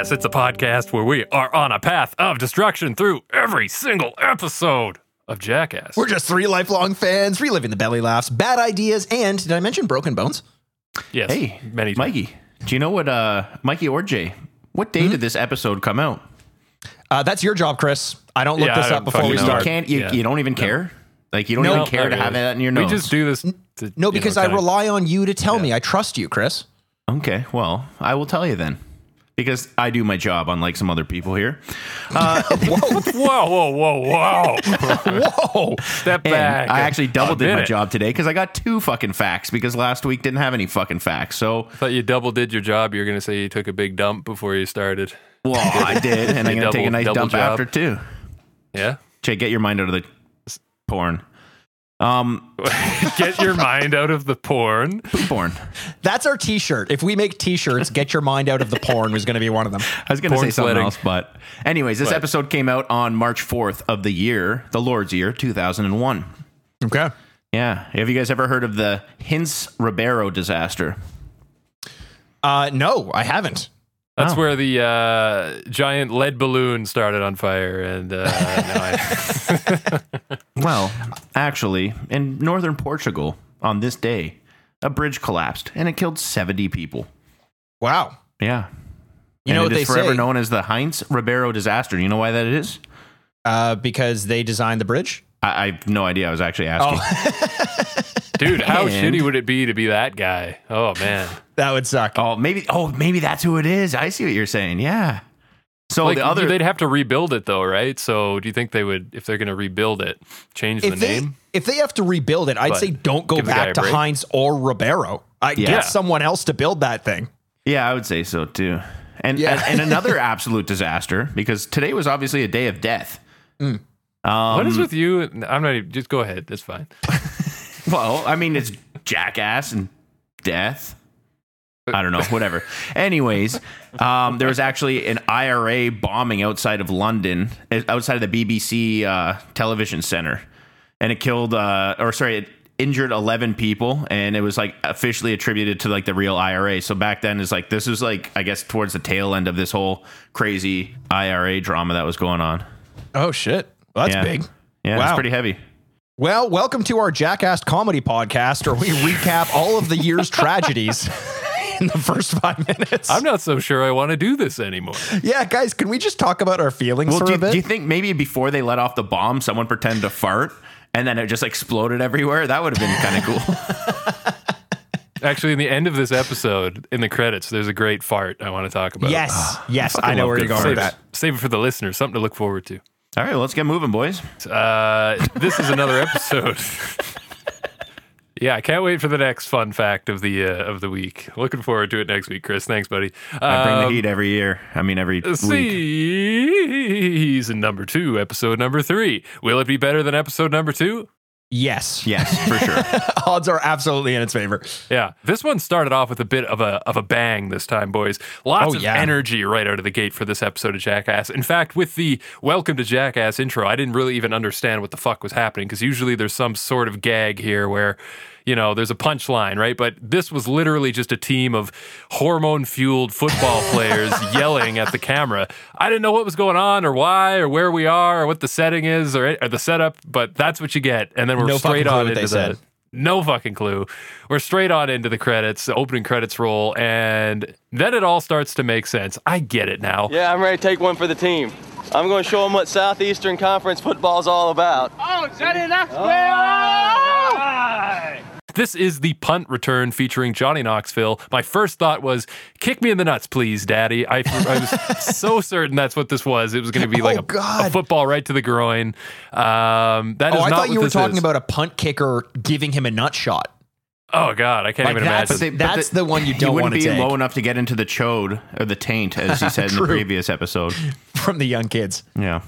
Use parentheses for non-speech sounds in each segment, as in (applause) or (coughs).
Jackass. It's a podcast where we are on a path of destruction through every single episode of Jackass. We're just three lifelong fans reliving the belly laughs, bad ideas, and did I mention broken bones? yes, Hey, many times. Mikey, do you know what, uh, Mikey or Jay, what day did this episode come out? Uh, that's your job, Chris. I don't look Yeah, this up don't before we know. start. You can't, you, Yeah. you don't even care? Like, you don't No, even care Not to have that in your We nose? just do this. To, No, because know, I kinda- rely on you to tell me. I trust you, Chris. Okay, well, I will tell you then. Because I do my job, unlike some other people here. Uh, (laughs) Whoa, whoa, whoa, whoa! Whoa! (laughs) Step and back. I actually double did my job today because I got two fucking facts because last week didn't have any fucking facts. So, I Thought you double did your job. You're gonna say you took a big dump before you started. well, (laughs) I did, and I'm going to take a nice dump job. after too. Yeah. Jay, get your mind out of the porn. Um, (laughs) Get your mind out of the porn. porn. That's our T-shirt. If we make T-shirts, "Get your mind out of the porn" was going to be one of them. I was going to say something sweating. else, but anyways, this What? episode came out on March 4th of the year, the Lord's year, 2001. Okay. Yeah. Have you guys ever heard of the Hintze Ribeiro disaster? Uh, no, I haven't. That's Oh. where the uh, giant lead balloon started on fire, and uh, I, (laughs) (laughs) Well, actually, in northern Portugal on this day, a bridge collapsed and it killed 70 people. Wow. Yeah. You And know it what is they forever say? known as the Hintze Ribeiro disaster. You know why that is? Uh, because they designed the bridge. I, I have no idea. I was actually asking. (laughs) dude, how And- shitty would it be to be that guy? Oh man, That would suck. Oh, maybe. Oh, maybe that's who it is. I see what you're saying. Yeah. So like the other, they'd have to rebuild it though, right? So do you think they would, if they're going to rebuild it, change the if they name? if they have to rebuild it, I'd But say don't go give the guy back to break. Heinz or Ribeiro. I Yeah. get someone else to build that thing. yeah, I would say so too. And Yeah. and, and another (laughs) absolute disaster because today was obviously a day of death. Um, what is with you? I'm not even. Just go ahead. That's fine. (laughs) Well, I mean, it's jackass and death. I don't know, whatever. Anyways, um, there was actually an IRA bombing outside of London, eh, outside of the BBC uh, television center, and it killed, uh, or sorry, it injured 11 people, and it was like officially attributed to like the real IRA. So back then, is like this was like I guess towards the tail end of this whole crazy IRA drama that was going on. Oh shit. Well, that's Yeah. big. Yeah, Wow. it's pretty heavy. Well, welcome to our Jackass comedy podcast, where we recap all of the year's (laughs) tragedies in the first five minutes. I'm not so sure I want to do this anymore. yeah, guys, can we just talk about our feelings Well, for do a you, bit? do you think maybe before they let off the bomb, someone pretended to fart and then it just exploded everywhere? That would have been kind of cool. (laughs) Actually, in the end of this episode, in the credits, there's a great fart I want to talk about. yes, ah, yes, fucking I know love where you're going Save with that. save it for the listeners. Something to look forward to. All right, well, let's get moving, boys. Uh, this is another episode. (laughs) yeah, I can't wait for the next fun fact of the uh, of the week. Looking forward to it next week, Chris. Thanks, buddy. I bring Um, the heat every year. I mean, every week. Season number two, episode number three. Will it be better than episode number two? Yes, Yes, for sure. (laughs) odds are absolutely in its favor. Yeah, this one started off with a bit of a of a bang this time, boys. Lots Oh, of yeah. energy right out of the gate for this episode of Jackass. In fact, with the "Welcome to Jackass" intro, I didn't really even understand what the fuck was happening because usually there's some sort of gag here where. You know, there's a punchline, right? But this was literally just a team of hormone fueled football (laughs) players yelling at the camera. I didn't know what was going on or why or where we are or what the setting is or, or the setup, but that's what you get. And then we're No fucking straight clue on what into they said. the no fucking clue. We're straight on into the credits, the opening credits roll, and then it all starts to make sense. I get it now. Yeah, I'm ready to take one for the team. I'm going to show them what Southeastern Conference football's all about. Oh, is that in Knoxville? This is the punt return featuring Johnny Knoxville. My first thought was, kick me in the nuts, please, daddy. I, I was (laughs) so certain that's what this was. It was going to be like Oh, a, God. a football right to the groin. Um, that is Oh, I not thought what you were talking is. about a punt kicker giving him a nut shot. Oh, God. I can't Like even that's- imagine. they- That's the one you (laughs) don't wanna be take. low enough to get into the chode or the taint, as he (laughs) said in the previous episode. from the young kids. Yeah.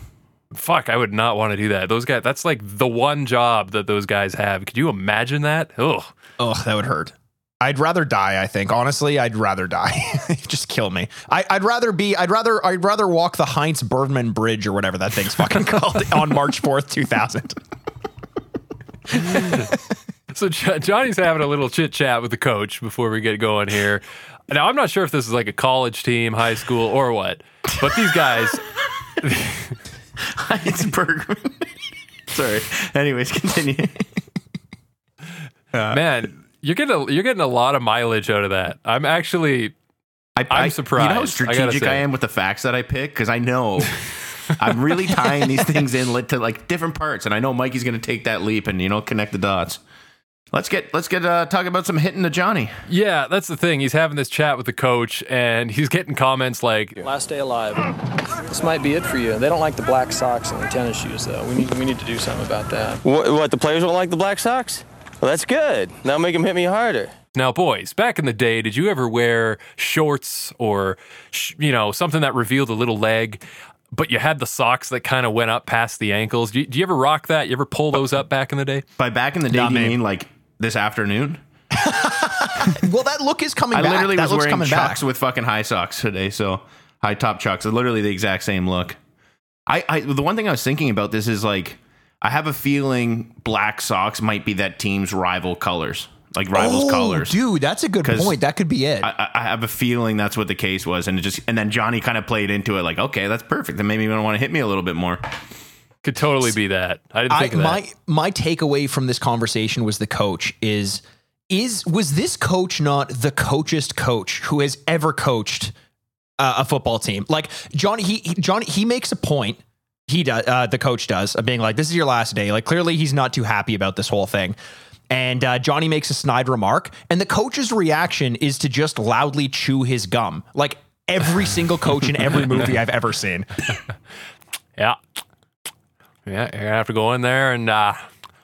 Fuck, I would not want to do that. Those guys, that's like the one job that those guys have. Could you imagine that? Oh, Ugh, that would hurt. I'd rather die. I think honestly, I'd rather die. (laughs) Just kill me. I, I'd rather be. I'd rather. I'd rather walk the Heinz Bergman Bridge or whatever that thing's fucking (laughs) called on March fourth, two thousand. (laughs) So Jo- Johnny's having a little chit chat with the coach before we get going here. Now I'm not sure if this is like a college team, high school, or what, but these guys. It's Bergman. (laughs) Sorry. Anyways, continue. Uh, Man, you're getting a, you're getting a lot of mileage out of that. I'm actually I, I'm surprised, You know how strategic I, say. am with the facts that I pick because I know I'm really tying these things in to like different parts, and I know Mikey's going to take that leap and you know connect the dots. Let's get let's get uh, talk about some hitting to Johnny. yeah. That's the thing. He's having this chat with the coach, and he's getting comments like, Last day alive. This might be it for you. They don't like the black socks and the tennis shoes, though. We need we need to do something about that. What, what, the players don't like the Black socks? Well, that's good. Now make them hit me harder. Now, boys, back in the day, did you ever wear shorts or, sh- you know, something that revealed a little leg, but you had the socks that kind of went up past the ankles? Do you, do you ever rock that? You ever pull those up back in the day? By back in the day, Not do you me. mean like this afternoon? (laughs) Well, that look is coming I back. literally that was look's wearing coming chucks back. with fucking high socks today, so high top chucks. It's literally the exact same look. I, I the one thing I was thinking about this is like I have a feeling black socks might be that team's rival colors, like rivals oh, colors. dude, that's a good point. That could be it. I, I- I have a feeling that's what the case was, and it just and then Johnny kind of played into it, like, okay, that's perfect. Then maybe you want to hit me a little bit more. Could totally be that. I didn't I, think of that. my my takeaway from this conversation was the coach is is was this coach not the coachest coach who has ever coached uh, a football team? Like Johnny, he, he Johnny he makes a point. He does. Uh, the coach does of being like, "This is your last day." Like clearly, he's not too happy about this whole thing. And uh, Johnny makes a snide remark, and the coach's reaction is to just loudly chew his gum, like every single coach in every (laughs) movie I've ever seen. yeah. Yeah, you're going to have to go in there and, uh,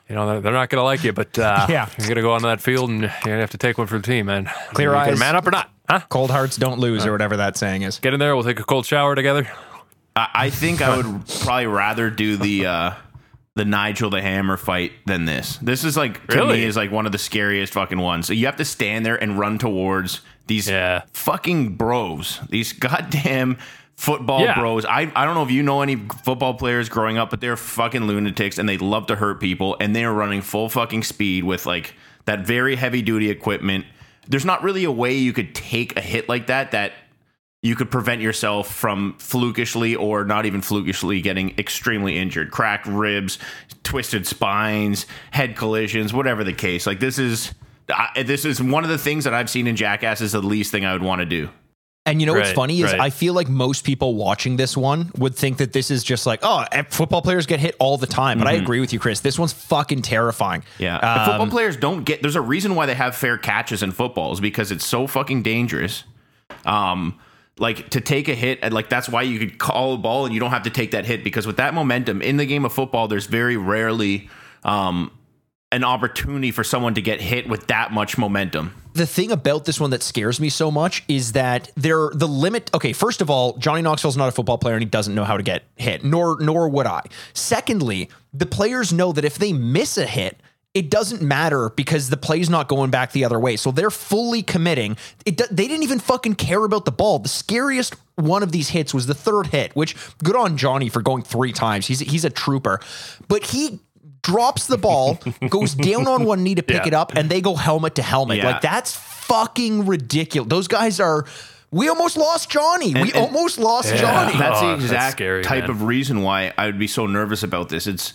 you know, they're, they're not going to like you, but uh, (laughs) Yeah. you're going to go onto that field and you're going to have to take one for the team, man. Clear eyes. man up or not? Huh? Cold hearts don't lose, or whatever that saying is. Get in there. We'll take a cold shower together. I, I think I would probably rather do the uh, the Nigel the Hammer fight than this. This is like to Really? me is like one of the scariest fucking ones. So you have to stand there and run towards these Yeah. fucking bros, these goddamn football Yeah. bros. I, I don't know if you know any football players growing up, but they're fucking lunatics and they love to hurt people and they're running full fucking speed with like that very heavy duty equipment. There's not really a way you could take a hit like that that you could prevent yourself from flukishly or not even flukishly getting extremely injured cracked ribs twisted spines head collisions whatever the case like this is I, this is one of the things that i've seen in jackass is the least thing i would want to do And you know what's funny is right. I feel like most people watching this one would think that this is just like, oh, eh, football players get hit all the time. But I agree with you, Chris. This one's fucking terrifying. Mm-hmm. yeah Um, football players don't get there's a reason why they have fair catches in football is because it's so fucking dangerous um like to take a hit and like that's why you could call a ball and you don't have to take that hit because with that momentum in the game of football there's very rarely um an opportunity for someone to get hit with that much momentum the thing about this one that scares me so much is that they're the limit. Okay, first of all, Johnny Knoxville's not a football player and he doesn't know how to get hit, nor nor would I. Secondly, the players know that if they miss a hit, it doesn't matter because the play's not going back the other way. So they're fully committing. It they didn't even fucking care about the ball. The scariest one of these hits was the third hit, which good on Johnny for going three times. He's he's a trooper, but he drops the ball, goes down on one knee to pick Yeah. it up, and they go helmet to helmet. Yeah. Like that's fucking ridiculous. Those guys are. We almost lost Johnny. we and- almost lost Johnny. That's Oh, the that's exact scary, type man. of reason why I would be so nervous about this. It's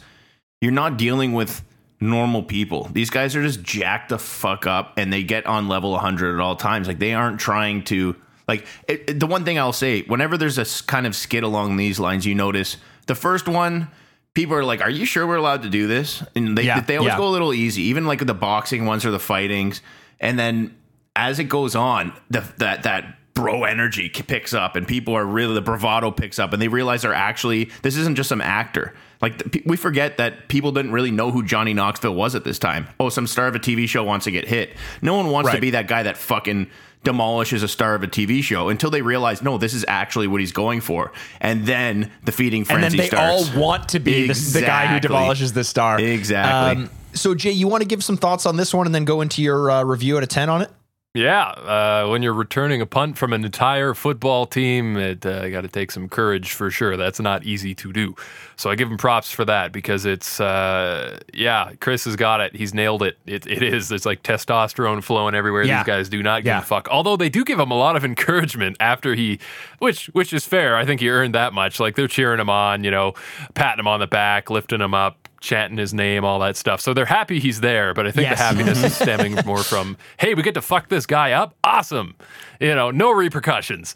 you're not dealing with normal people. These guys are just jacked the fuck up and they get on level 100 at all times. Like they aren't trying to like it, it- the one thing I'll say, whenever there's a kind of skid along these lines, you notice the first one people are like, "Are you sure we're allowed to do this?" And they Yeah, they always yeah. go a little easy, even like the boxing ones or the fightings. And then as it goes on, the, that that bro energy picks up, and people are really the bravado picks up, and they realize they're actually this isn't just some actor. Like the, we forget that people didn't really know who Johnny Knoxville was at this time. Oh, some star of a TV show wants to get hit. No one wants to be that guy that fucking demolishes a star of a TV show until they realize no, this is actually what he's going for, and then the feeding and frenzy then they starts. all want to be the, the guy who demolishes the star. Um, Exactly. so, Jay, you want to give some thoughts on this one and then go into your uh, review at a 10 on it? Yeah, uh, when you're returning a punt from an entire football team, it uh, got to take some courage for sure. That's not easy to do. So I give him props for that because it's, uh, yeah, Chris has got it. He's nailed it. It, it is. It's like testosterone flowing everywhere. Yeah. These guys do not give Yeah. a fuck. Although they do give him a lot of encouragement after he, which which is fair. I think he earned that much. Like they're cheering him on, you know, patting him on the back, lifting him up. Chanting his name, all that stuff. So they're happy he's there, but I think Yes. the happiness is (laughs) stemming more from, hey, we get to fuck this guy up. Awesome. You know, no repercussions.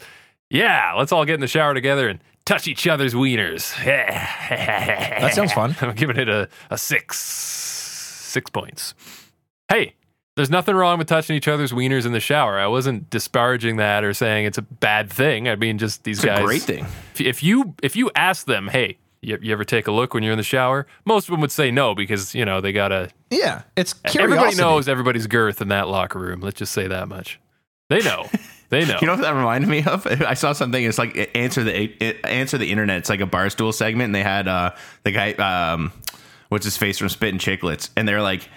Yeah, let's all get in the shower together and touch each other's wieners. (laughs) that sounds fun. I'm giving it a, a six. Six points. Hey, there's nothing wrong with touching each other's wieners in the shower. I wasn't disparaging that or saying it's a bad thing. I mean, just these It's a guys. great thing. If, if you if you ask them, hey, you, you ever take a look when you're in the shower? Most of them would say no because you know they gotta Yeah, it's curiosity. Everybody knows everybody's girth in that locker room. Let's just say that much. They know. (laughs) They know. You know what that reminded me of? (laughs) I saw something. It's like answer the answer the internet. It's like a barstool segment, and they had uh, the guy, um, what's his face from Spittin' Chiclets, and they're like,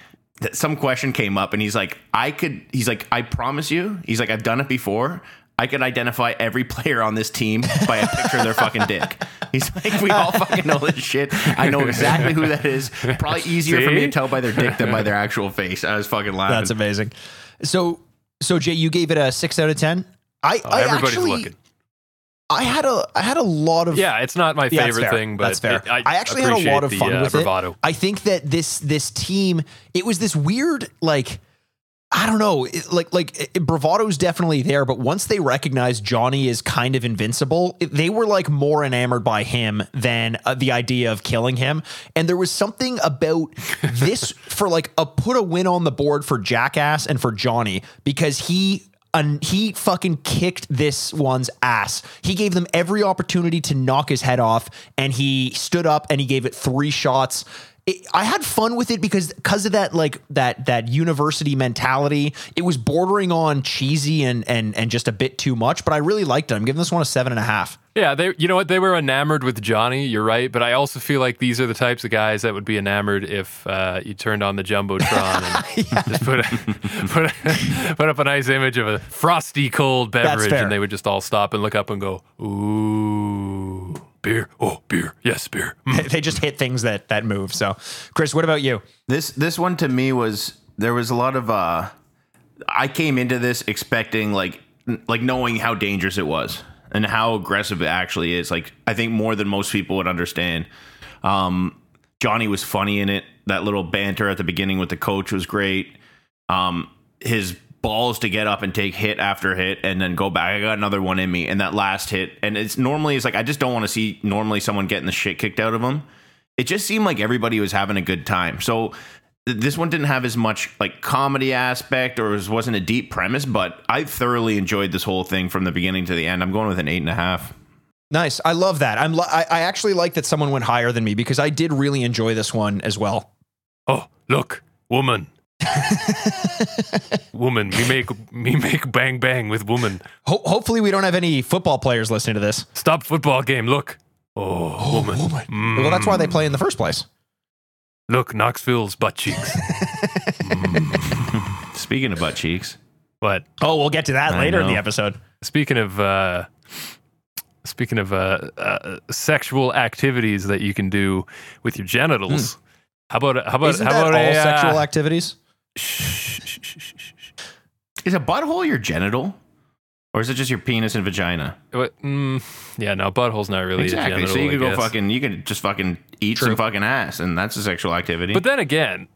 some question came up, and he's like, I could. He's like, I promise you. He's like, I've done it before. I could identify every player on this team by a picture of their fucking dick. He's like, we all fucking know this shit. I know exactly who that is. Probably easier for me to tell by their dick than by their actual face. I was fucking laughing. That's amazing. So, so Jay, you gave it a six out of ten. I, Oh, I everybody's actually, looking. I had a, I had a lot of Yeah, it's not my Yeah, favorite that's fair. thing, but that's fair. it- I, actually had a lot of appreciate fun the, uh, with bravado. it. I think that this this team, it was this weird like. I don't know, it- like like it, bravado's definitely there, but once they recognized Johnny is kind of invincible, it- they were like more enamored by him than uh, the idea of killing him. And there was something about (laughs) this for like a put a win on the board for Jackass and for Johnny because he and he fucking kicked this one's ass. He gave them every opportunity to knock his head off, and he stood up and he gave it three shots. It, I had fun with it because because of that like that that university mentality. It was bordering on cheesy and and and just a bit too much, but I really liked it. I'm giving this one a seven and a half. Yeah, they you know what they were enamored with Johnny. You're right, but I also feel like these are the types of guys that would be enamored if uh, you turned on the jumbotron and (laughs) just put a, put a, put up a nice image of a frosty cold beverage, and they would just all stop and look up and go, "Ooh, beer! Oh, beer! Yes, beer." Mm. they just hit things that that move. So, Chris, what about you? This this one to me was there was a lot of uh I came into this expecting like like knowing how dangerous it was and how aggressive it actually is. Like I think more than most people would understand. Um Johnny was funny in it. That little banter at the beginning with the coach was great. Um his balls to get up and take hit after hit and then go back. I got another one in me and that last hit and it's normally it's like I just don't want to see normally someone getting the shit kicked out of them it just seemed like everybody was having a good time. So th- this one didn't have as much like comedy aspect or it wasn't a deep premise, but I thoroughly enjoyed this whole thing from the beginning to the end. I'm going with an eight and a half. Nice. I love that. I'm. li- I, I actually like that someone went higher than me because I did really enjoy this one as well. Oh, look, woman. (laughs) woman, we make we make bang bang with woman. Ho- hopefully, we don't have any football players listening to this. Stop football game. Look. Oh, woman. Mm. Well, that's why they play in the first place. Look, Knoxville's butt cheeks. (laughs) (laughs) Speaking of butt cheeks, What? Oh, we'll get to that I later in the episode. Speaking of uh, speaking of uh, uh, sexual activities that you can do with your genitals, how about how about Isn't how that about all a, uh, sexual activities? Is a butthole your genital? Or is it just your penis and vagina? what- mm, yeah, no, butthole's not really exactly. a genital. so you I could go fucking you could just fucking eat True. some fucking ass and that's a sexual activity. But then again,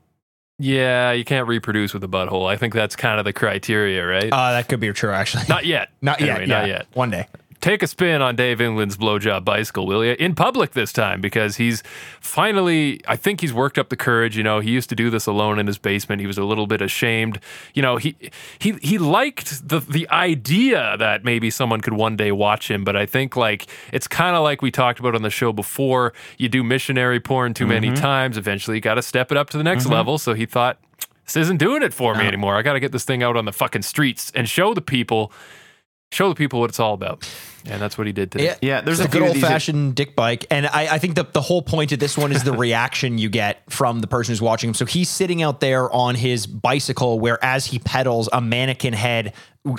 yeah, you can't reproduce with a butthole. I think that's kind of the criteria, right? Uh, that could be true, actually. not yet. (laughs) not yet. Anyway, yeah. Not yet. One day. Take a spin on Dave England's blowjob bicycle, will you? In public this time, because he's finally, I think he's worked up the courage. You know, he used to do this alone in his basement. He was a little bit ashamed. You know, he he he liked the the idea that maybe someone could one day watch him, but I think like it's kind of like we talked about on the show before. You do missionary porn too many mm-hmm. times, eventually you got to step it up to the next mm-hmm. level. So he thought. This isn't doing it for me anymore. I got to get this thing out on the fucking streets and show the people, show the people what it's all about. And that's what he did today. Yeah, Yeah, there's it's a a good old these that- fashioned dick bike, and I, I think the the whole point of this one is the (laughs) reaction you get from the person who's watching him. So he's sitting out there on his bicycle, where as he pedals, a mannequin head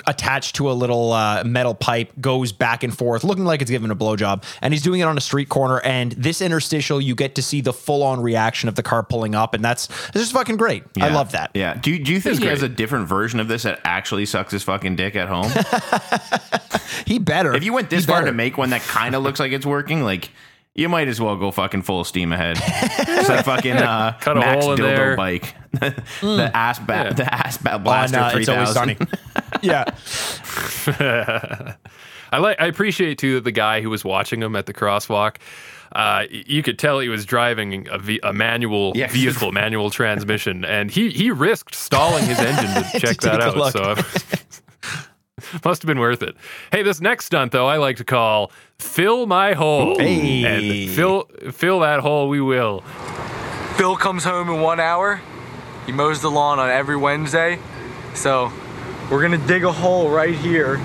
attached to a little uh, metal pipe goes back and forth, looking like it's giving a blowjob, and he's doing it on a street corner. And this interstitial, you get to see the full on reaction of the car pulling up, and that's it's just fucking great. I love that. Yeah. Do you, do you think It's he has a different version of this that actually sucks his fucking dick at home? (laughs) He better. if you went this He far to make one that kind of (laughs) looks like it's working, like you might as well go fucking full steam ahead. (laughs) it's like fucking uh, Cut a Max hole in dildo there. bike, (laughs) the ass ba- Yeah. the ass ba- on blaster three it's always thousand. sunny. yeah. I like. I appreciate too that the guy who was watching him at the crosswalk. Uh, y- you could tell he was driving a, ve- a manual Yes. vehicle, manual transmission, and he he risked stalling his engine to check that take a out. look. So (laughs) must have been worth it. Hey, this next stunt though, I like to call "fill my hole." Hey. And fill fill that hole, we will. Bill comes home in one hour. He mows the lawn on every Wednesday. So we're gonna dig a hole right here,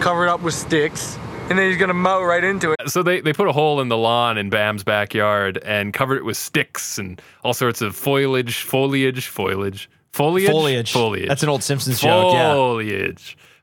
cover it up with sticks, and then he's gonna mow right into it. So they, they put a hole in the lawn in Bam's backyard and covered it with sticks and all sorts of foliage, foliage, foliage, foliage, Foliage. foliage. That's an old Simpsons joke. Yeah.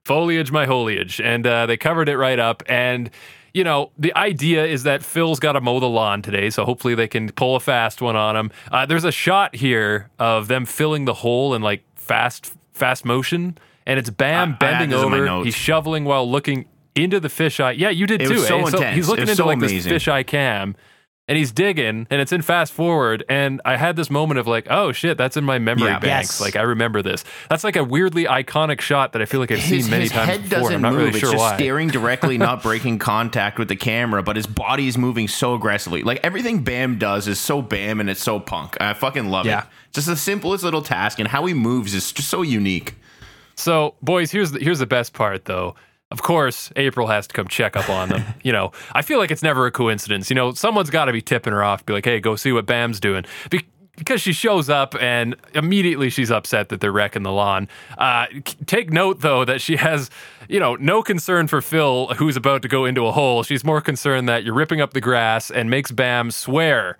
Foliage. My foliage. And uh, they covered it right up. And, you know, the idea is that Phil's got to mow the lawn today. So hopefully they can pull a fast one on him. Uh, there's a shot here of them filling the hole in like fast, fast motion. And it's Bam I- I bending my over. He's shoveling while looking into the fisheye. Yeah, you did It too. was so eh? intense. he's It looking into so like amazing. this fisheye cam and he's digging and it's in fast forward and i had this moment of like oh shit that's in my memory Yeah. banks Yes. like i remember this that's like a weirdly iconic shot that i feel like i've His, seen many his times head before doesn't i'm not move. really it's sure just why staring directly, not (laughs) breaking contact with the camera, but his body is moving so aggressively. Like everything Bam does is so Bam and it's so punk. I fucking love Yeah. it. Just the simplest little task, and how he moves is just so unique. So, boys, here's the, here's the best part, though. Of course, April has to come check up on them. (laughs) you know, I feel like it's never a coincidence. You know, someone's got to be tipping her off, be like, "Hey, go see what Bam's doing," Be- because she shows up and immediately she's upset that they're wrecking the lawn. Uh, take note, though, that she has, you know, no concern for Phil, who's about to go into a hole. She's more concerned that you're ripping up the grass and makes Bam swear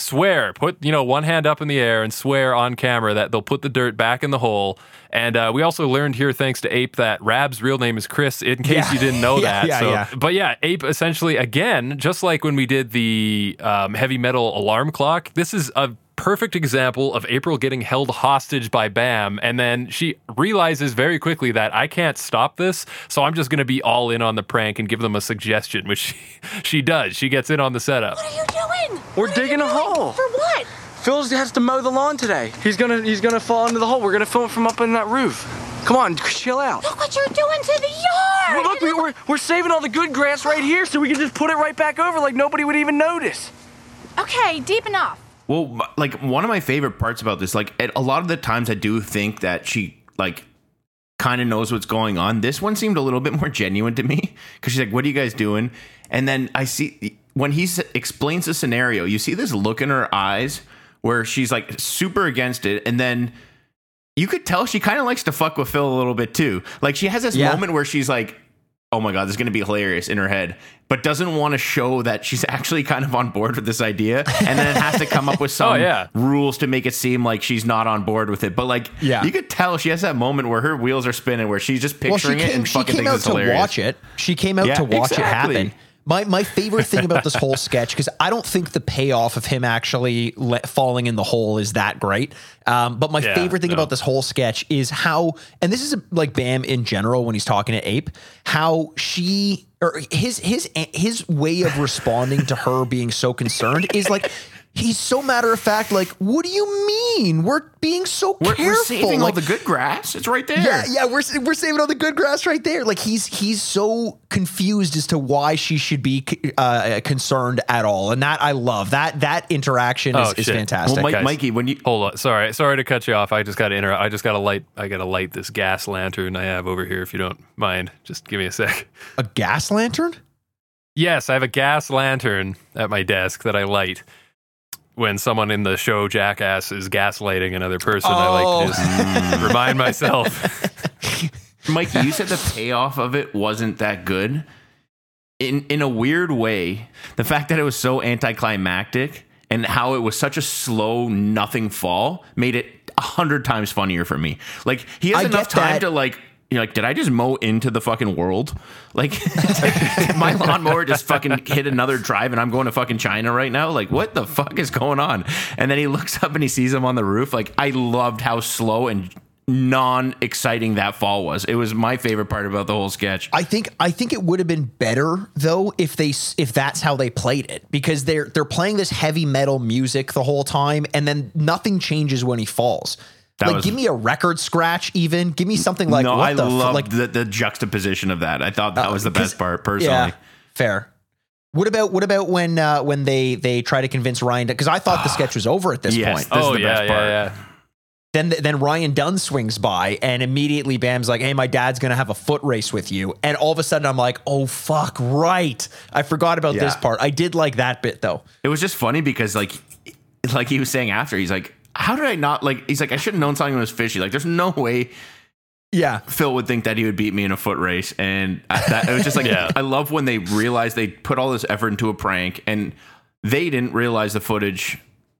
swear put you know one hand up in the air and swear on camera that they'll put the dirt back in the hole and uh, we also learned here thanks to ape that Raab's real name is chris in case Yeah. you didn't know (laughs) Yeah, that yeah, so yeah. but yeah ape essentially again just like when we did the um, heavy metal alarm clock this is a perfect example of April getting held hostage by Bam, and then she realizes very quickly that I can't stop this, so I'm just going to be all in on the prank and give them a suggestion, which she, (laughs) she does. She gets in on the setup. What are you doing? We're What are you digging a hole. For what? Phil has to mow the lawn today. He's gonna he's gonna fall into the hole. We're gonna film it from up in that roof. Come on, chill out. Look what you're doing to the yard. Well, look, we, we're, we're saving all the good grass right here so we can just put it right back over like nobody would even notice. Okay, deep enough. Well, like one of my favorite parts about this, like at, a lot of the times I do think that she like kind of knows what's going on. This one seemed a little bit more genuine to me because she's like, "What are you guys doing?" And then I see when he s- explains the scenario, you see this look in her eyes where she's like super against it, and then you could tell she kind of likes to fuck with Phil a little bit too. Like she has this Yeah. moment where she's like, "Oh my god, this is gonna be hilarious" in her head, but doesn't want to show that she's actually kind of on board with this idea, and then it has to come up with (laughs) oh, some Oh, yeah. rules to make it seem like she's not on board with it. But like, Yeah. you could tell she has that moment where her wheels are spinning, where she's just Well, she picturing it came, and she fucking came thinks out it's to hilarious. watch it. She came out Yeah, to watch exactly. it happen. My my favorite thing about this whole sketch because I don't think the payoff of him actually let, falling in the hole is that great. Um, but my Yeah, favorite thing no. about this whole sketch is how, and this is like Bam in general when he's talking to Ape, how she or his his his way of responding to her being so concerned is like he's so matter of fact. Like, what do you mean? We're being so We're, careful. we're saving like, all the good grass. It's right there. yeah, yeah, we're we're saving all the good grass right there. Like he's he's so confused as to why she should be uh, concerned at all, and that I love that that interaction is, Oh, is fantastic. Well, Mike, guys. Mikey, when you Hold on, sorry, sorry to cut you off. I just got to inter. I just got to light. I got to light this gas lantern I have over here. If you don't mind, just give me a sec. a gas lantern? Yes, I have a gas lantern at my desk that I light when someone in the show Jackass is gaslighting another person. I like to just (laughs) remind myself. (laughs) Mike, you said the payoff of it wasn't that good. In in a weird way, the fact that it was so anticlimactic and how it was such a slow nothing fall made it a hundred times funnier for me. Like he has I enough time that. to like you're like, did I just mow into the fucking world? Like, (laughs) my lawnmower just fucking hit another drive and I'm going to fucking China right now? Like, what the fuck is going on? And then he looks up and he sees him on the roof. Like, I loved how slow and non exciting that fall was. It was my favorite part about the whole sketch. I think I think it would have been better though if they if that's how they played it because they're they're playing this heavy metal music the whole time and then nothing changes when he falls. That like was- give me a record scratch even give me something like no, what I the f- like the, the juxtaposition of that. I thought that was the best part, personally. yeah fair. What about what about when uh, when they they try to convince Ryan because I thought the sketch was over at this Yes. point. This is oh the yeah, best yeah, part. yeah. Then then Ryan Dunn swings by and immediately Bam's like, "Hey, my dad's gonna have a foot race with you." And all of a sudden, I'm like, "Oh fuck, right! I forgot about this part. I did like that bit though." It was just funny because like like he was saying after, he's like, How did I not like he's like, I should have known something was fishy. Like there's no way Yeah, Phil would think that he would beat me in a foot race. And I, that, it was just like (laughs) Yeah. I love when they realize they put all this effort into a prank and they didn't realize the footage.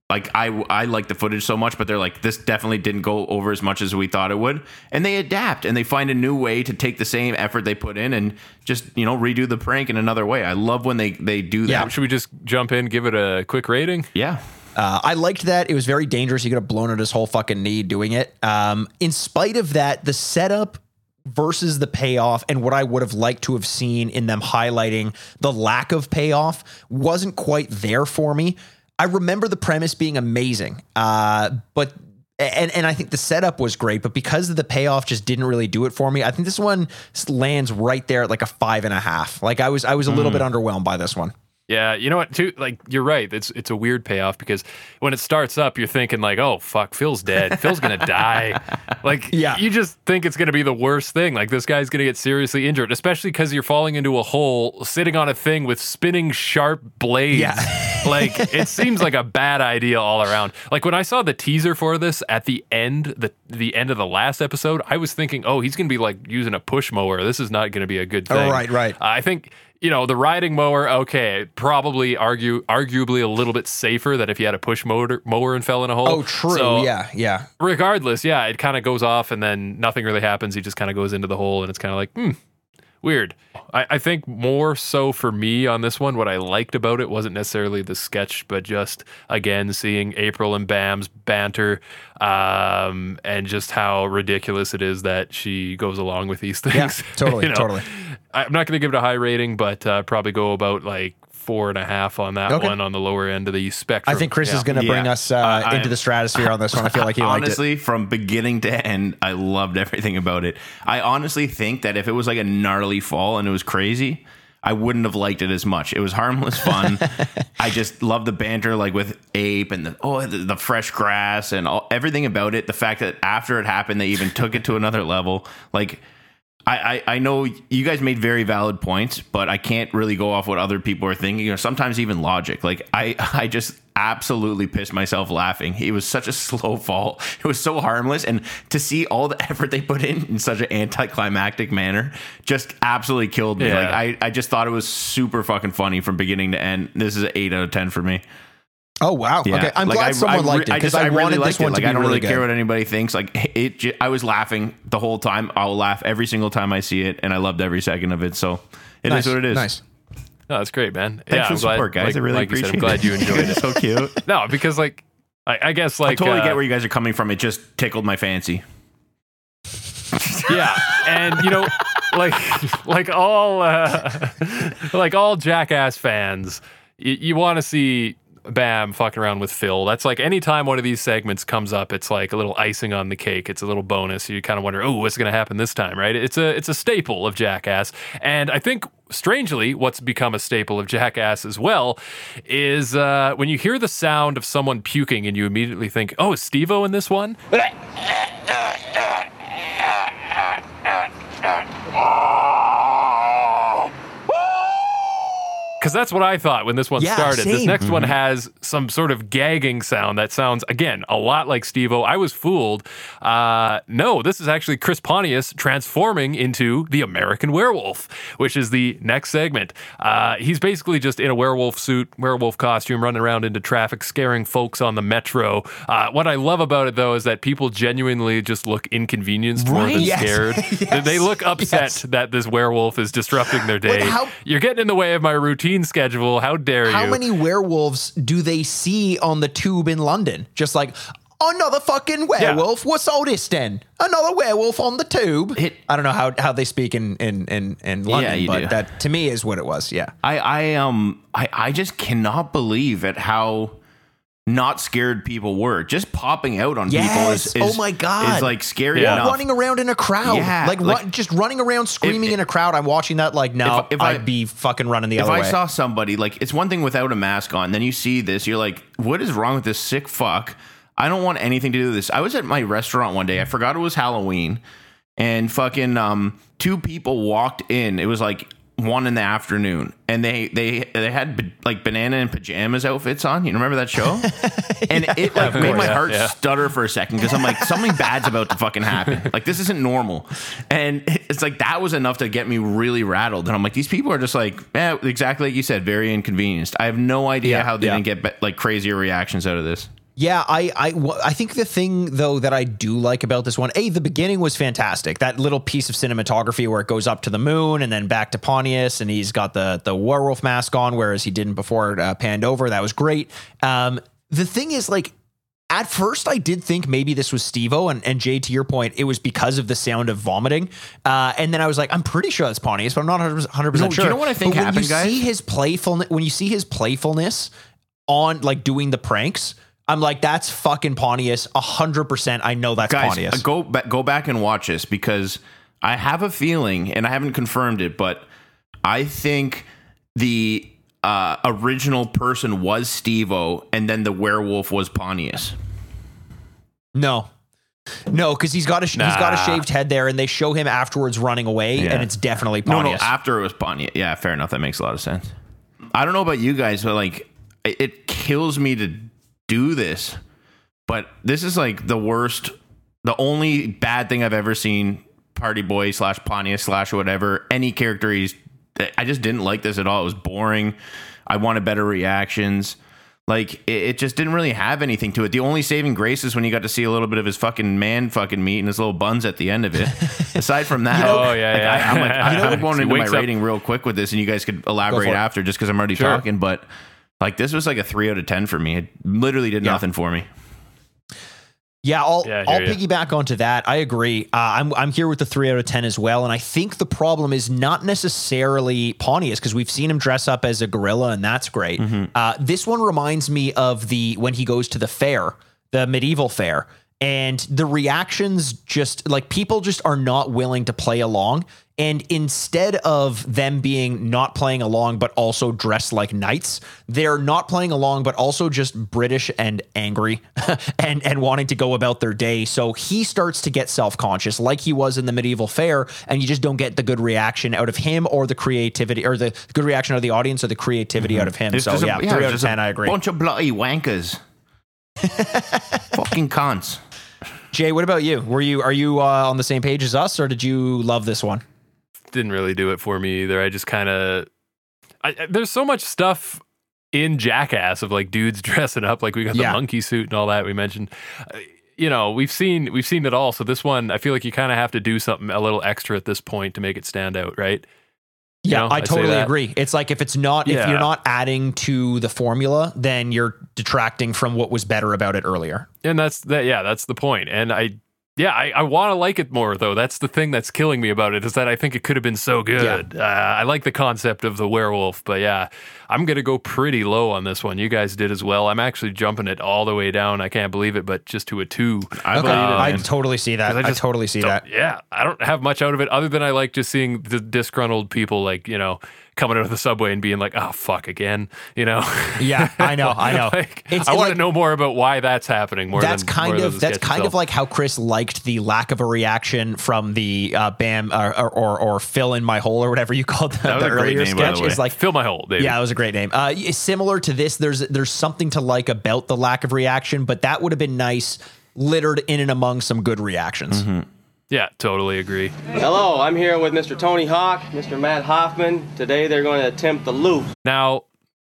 Like I, I like the footage so much, but they're like, this definitely didn't go over as much as we thought it would. And they adapt and they find a new way to take the same effort they put in and just you know redo the prank in another way. I love when they they do Yeah. that. Should we just jump in, give it a quick rating? Yeah. Uh, I liked that. It was very dangerous. He could have blown out his whole fucking knee doing it. Um, in spite of that, the setup versus the payoff and what I would have liked to have seen in them highlighting the lack of payoff wasn't quite there for me. I remember the premise being amazing, uh, but and and I think the setup was great, but because of the payoff just didn't really do it for me. I think this one lands right there at like a five and a half. Like I was I was a little bit underwhelmed by this one. Yeah, you know what? Too like you're right. It's it's a weird payoff because when it starts up, you're thinking like, "Oh fuck, Phil's dead. Phil's gonna die." (laughs) Like, Yeah. you just think it's gonna be the worst thing. Like this guy's gonna get seriously injured, especially because you're falling into a hole, sitting on a thing with spinning sharp blades. Yeah. (laughs) like it seems like a bad idea all around. Like when I saw the teaser for this at the end, the the end of the last episode, I was thinking, "Oh, he's gonna be like using a push mower. This is not gonna be a good thing." Oh, right, right. I think you know the riding mower. Okay, probably argue arguably a little bit safer than if you had a push motor mower and fell in a hole. Oh, true. So, yeah, yeah. Regardless, yeah, it kind of goes off and then nothing really happens. He just kind of goes into the hole and it's kind of like, hmm, weird. I, I think more so for me on this one, what I liked about it wasn't necessarily the sketch, but just again seeing April and Bam's banter, um, and just how ridiculous it is that she goes along with these (laughs) things. Yeah, totally, (laughs) You know, totally. I'm not going to give it a high rating, but uh, probably go about like four and a half on that Okay. one on the lower end of the spectrum. I think Chris Yeah. is going to bring Yeah. us uh, I- into the stratosphere on this one. I feel like he liked it. honestly, from beginning to end, I loved everything about it. I honestly think that if it was like a gnarly fall and it was crazy, I wouldn't have liked it as much. It was harmless fun. (laughs) I just love the banter, like with Ape and the oh the, the fresh grass and all, everything about it. The fact that after it happened, they even took it to another level. Like I, I, I know you guys made very valid points, but I can't really go off what other people are thinking or sometimes even logic. Like I, (laughs) I just absolutely pissed myself laughing. It was such a (laughs) slow fall. It was so harmless. And to see all the (laughs) effort they put in in such an anticlimactic manner just absolutely killed me. Yeah. Like I, I just thought it was super fucking funny from beginning to end. This is an eight out of 10 for me. Oh wow! Yeah. Okay, I'm Like, glad I- someone I, liked it because just I, I, really wanted liked this one it. Like to be I don't really really care good. what anybody thinks. Like it, ju- I was laughing the whole time. I'll laugh every single time I see it, and I loved every second of it. So it is nice, what it is. Nice. No, that's great, man. Thanks yeah, for I'm the glad- guys. like- I really like you said, appreciate I'm glad you (laughs) it. enjoyed It's it. so cute. No, because like I, I guess I like totally uh, get where you guys are coming from. It just tickled my fancy. yeah, and you know, like (laughs) like all uh, (laughs) like all jackass fans, you, you want to see Bam fucking around with Phil. That's like anytime one of these segments comes up, it's like a little icing on the cake. It's a little bonus. You kind of wonder, oh, what's going to happen this time, right? It's a it's a staple of Jackass, and I think strangely, what's become a staple of Jackass as well is uh, when you hear the sound of someone puking and you immediately think, oh, is Steve-O in this one? (laughs) Because that's what I thought when this one Yeah, started. This same. next one has some sort of gagging sound that sounds, again, a lot like Steve O. I was fooled. Uh, no, this is actually Chris Pontius transforming into the American werewolf, which is the next segment. Uh, he's basically just in a werewolf suit, werewolf costume, running around into traffic, scaring folks on the metro. Uh, what I love about it, though, is that people genuinely just look inconvenienced more than Yes. scared. (laughs) Yes. They look upset Yes. that this werewolf is disrupting their day. how- You're getting in the way of my routine schedule. How dare How you? How many werewolves do they see on the tube in London? Just like another fucking werewolf. What's all this then? Another werewolf on the tube. It- I don't know how, how they speak in in in, in London, you but do. that to me is what it was. Yeah. I, I um I, I just cannot believe at how not scared people were. Just popping out on people is, is Oh my God. is like scary Yeah. Running around in a crowd, Yeah, like, like- run, just running around screaming If- in a crowd. I'm watching that. Like, no, If- if I- I'd be fucking running the if other I way. If I saw somebody like it's one thing without a mask on, then you see this, you're like, what is wrong with this sick fuck? I don't want anything to do with this. I was at my restaurant one day. I forgot it was Halloween, and fucking um, two people walked in. It was like one in the afternoon, and they they they had like banana and pajamas outfits on. You remember that show? (laughs) and it like made my yeah, heart yeah. stutter for a second because I'm like, something bad's about to fucking happen. (laughs) Like this isn't normal, and it's like that was enough to get me really rattled. And I'm like, these people are just like, eh, exactly like you said, very inconvenienced. I have no idea Yeah, how they yeah. didn't get like crazier reactions out of this. Yeah, I, I, I think the thing though that I do like about this one, a the beginning was fantastic. That little piece of cinematography where it goes up to the moon and then back to Pontius, and he's got the the werewolf mask on, whereas he didn't before it uh, panned over. That was great. Um, the thing is, like, at first I did think maybe this was Steve-O and, and Jay, to your point, it was because of the sound of vomiting. Uh, and then I was like, I'm pretty sure that's Pontius, but I'm not 100% No, do you know what I think but when you guys? see his playfulness, when you see his playfulness on like doing the pranks, I'm like, that's fucking Pontius. hundred percent. I know that's Guys, Pontius. go ba- go back and watch this because I have a feeling, and I haven't confirmed it, but I think the uh, original person was Steve-O, and then the werewolf was Pontius. no. No, because he's got a he's got a shaved head there, and they show him afterwards running away, Yeah. and it's definitely Pontius. No, no, after it was Pontius. Yeah, fair enough. That makes a lot of sense. I don't know about you guys, but like, it kills me to do this. But this is like the worst, the only bad thing I've ever seen. Party Boy slash Pontius slash whatever any character he's. I just didn't like this at all. It was boring. I wanted better reactions. Like it, it just didn't really have anything to it. The only saving grace is when you got to see a little bit of his fucking man fucking meat and his little buns at the end of it. (laughs) Aside from that, Oh, yeah, like, yeah. I, I'm like, (laughs) I, You know I'm going he into my wakes up- rating real quick with this, and you guys could elaborate after, just because I'm already Sure. talking. But like, this was like a three out of ten for me. It literally did Yeah. nothing for me. Yeah, I'll Yeah, I I'll hear piggyback onto that. I agree. Uh, I'm I'm here with the three out of ten as well, and I think the problem is not necessarily Pontius because we've seen him dress up as a gorilla, and that's great. Uh, this one reminds me of the when he goes to the fair, the medieval fair, and the reactions just like people just are not willing to play along. And instead of them being not playing along, but also dressed like knights, they're not playing along, but also just British and angry (laughs) and, and wanting to go about their day. So he starts to get self conscious, like he was in the medieval fair, and you just don't get the good reaction out of him or the creativity or the good reaction out of the audience or the creativity out of him. So just a- yeah, yeah, three out of ten, I agree. Bunch of bloody wankers. (laughs) fucking cons. Jay, what about you? Were you are you uh, on the same page as us, or did you love this one? Didn't really do it for me either. I just kind of I, I- there's so much stuff in Jackass of like dudes (laughs) dressing up like we got the Yeah. monkey suit and all that we mentioned. Uh, You know, we've seen we've seen it all. So this one, I feel like you kind of have to do something a little extra at this point to make it stand out, right? You Yeah, know, I I'd totally agree. It's like if it's not if you're not adding to the formula, then you're detracting from what was better about it earlier. And that's that. Yeah, that's the point. And I, yeah, I, I want to like it more though. That's the thing that's killing me about it is that I think it could have been so good. Uh, I like the concept of the werewolf, but yeah, I'm going to go pretty low on this one. You guys did as well. I'm actually jumping it all the way down. I can't believe it, but just to a two. I Okay, believe it, I totally see that. I I, totally see that. Yeah, I don't have much out of it other than I like just seeing the disgruntled people like, you know, coming out of the subway and being like, oh, fuck again, you know? Yeah, I know, (laughs) I know. like, It's I want like- to know more about why that's happening more that's than kind more of than that's sketch kind of like how Chris liked the lack of a reaction from the uh, Bam or, or, or, or fill in my hole or whatever you called the, was the a earlier name, by the sketch. Is like Fill my hole, David. Yeah, it was a great name. Uh, similar to this, there's there's something to like about the lack of reaction, but that would have been nice, littered in and among some good reactions. Yeah, totally agree. Hello, I'm here with Mr. Tony Hawk, Mr. Matt Hoffman. Today they're going to attempt the loop. Now,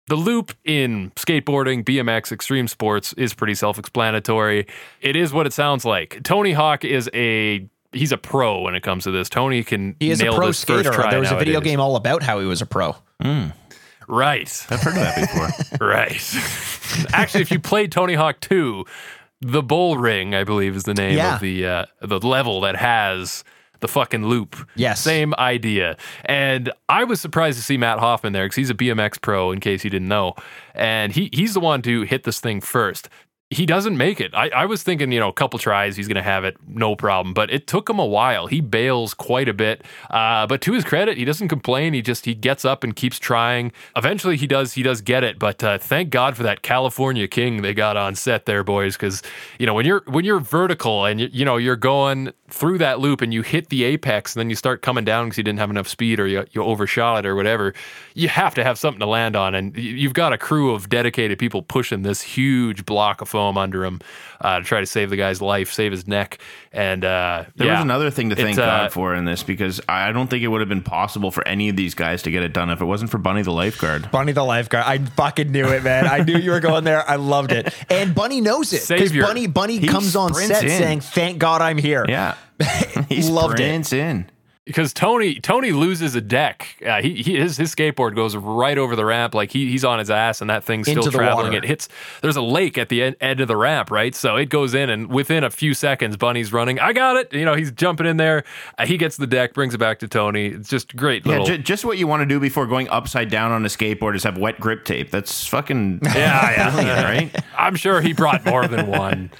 the loop in skateboarding, BMX, extreme sports is pretty self-explanatory. It is what it sounds like. Tony Hawk is a he's a pro when it comes to this. Tony can He is a pro this skater. There was a video game all about how he was a pro. Hmm. Right. I've heard of that before. (laughs) Right. (laughs) Actually, if you played Tony Hawk 2, the Bull Ring, I believe, is the name Yeah. of the uh, the level that has the fucking loop. Yes. Same idea. And I was surprised to see Matt Hoffman there because he's a BMX pro, in case you didn't know. And he he's the one to hit this thing first. He doesn't make it. I, I was thinking, you know, a couple tries, he's going to have it, no problem. But it took him a while. He bails quite a bit. Uh, but to his credit, he doesn't complain. He just he gets up and keeps trying. Eventually, he does he does get it. But uh, thank God for that California King they got on set there, boys. Because you know when you're when you're vertical and you, you know you're going through that loop and you hit the apex and then you start coming down because you didn't have enough speed or you, you overshot it or whatever. You have to have something to land on, and you've got a crew of dedicated people pushing this huge block of foam under him uh, to try to save the guy's life, save his neck. And uh, There yeah, was another thing to It's, thank uh, God for in this because I don't think it would have been possible for any of these guys to get it done if it wasn't for Bunny the lifeguard. Bunny the lifeguard. I fucking knew it, man. I knew you were going there. I loved it. And Bunny knows it because Bunny Bunny He comes on set in. saying, "Thank God I'm here." Yeah, (laughs) he Loved it. sprints in. Because Tony Tony loses a deck. Uh, he, he his his skateboard goes right over the ramp, like he, he's on his ass, and that thing's still traveling. water. It hits. There's a lake at the end, end of the ramp, right? So it goes in, and within a few seconds, Bunny's running. I got it. You know, he's jumping in there. Uh, he gets the deck, brings it back to Tony. It's just great Yeah, little. ju- just what you want to do before going upside down on a skateboard is have wet grip tape. That's fucking yeah, yeah. right. I'm sure he brought more than one.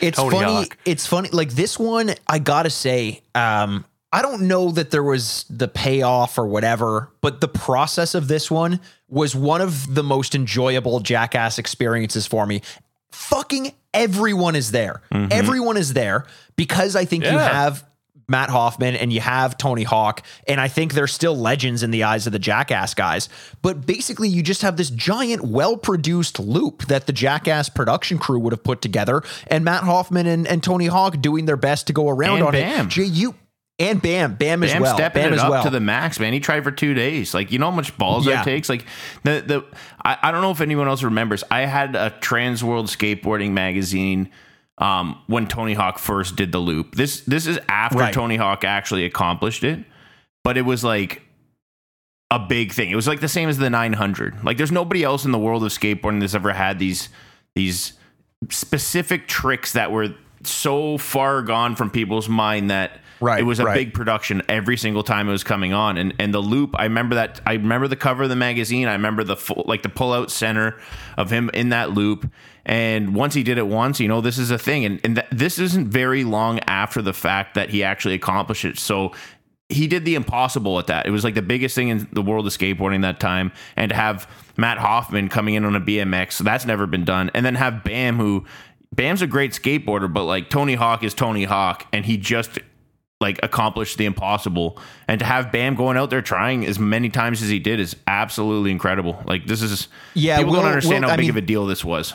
It's Tony funny. Hawk. It's funny. Like this one, I gotta say, um, I don't know that there was the payoff or whatever, but the process of this one was one of the most enjoyable jackass experiences for me. Fucking everyone is there. Mm-hmm. Everyone is there because I think you have Matt Hoffman and you have Tony Hawk, and I think they're still legends in the eyes of the Jackass guys. But basically, you just have this giant, well produced loop that the Jackass production crew would have put together, and Matt Hoffman and, and Tony Hawk doing their best to go around And on Bam. it. Jay, you and Bam, Bam, as Bam well. stepping Bam it up well. to the max, man. He tried for two days. Like you know how much balls Yeah. that takes. Like the the I, I don't know if anyone else remembers. I had a Trans World Skateboarding magazine um, when Tony Hawk first did the loop. This this is after Right. Tony Hawk actually accomplished it, but it was like a big thing. It was like the same as the 900. Like there's nobody else in the world of skateboarding that's ever had these these specific tricks that were so far gone from people's mind that Right, it was a right. big production every single time it was coming on and and the loop i remember that i remember the cover of the magazine i remember the full, like the pull out center of him in that loop and once he did it once you know this is a thing and, and th- this isn't very long after the fact that he actually accomplished it so he did the impossible at that. It was like the biggest thing in the world of skateboarding that time. And to have Matt Hoffman coming in on a BMX, so that's never been done. And then have Bam, who Bam's a great skateboarder, but like Tony Hawk is Tony Hawk, and he just like accomplish the impossible. And to have Bam going out there trying as many times as he did is absolutely incredible. Like this is Yeah, people Will- don't understand Will- how I big mean- of a deal this was.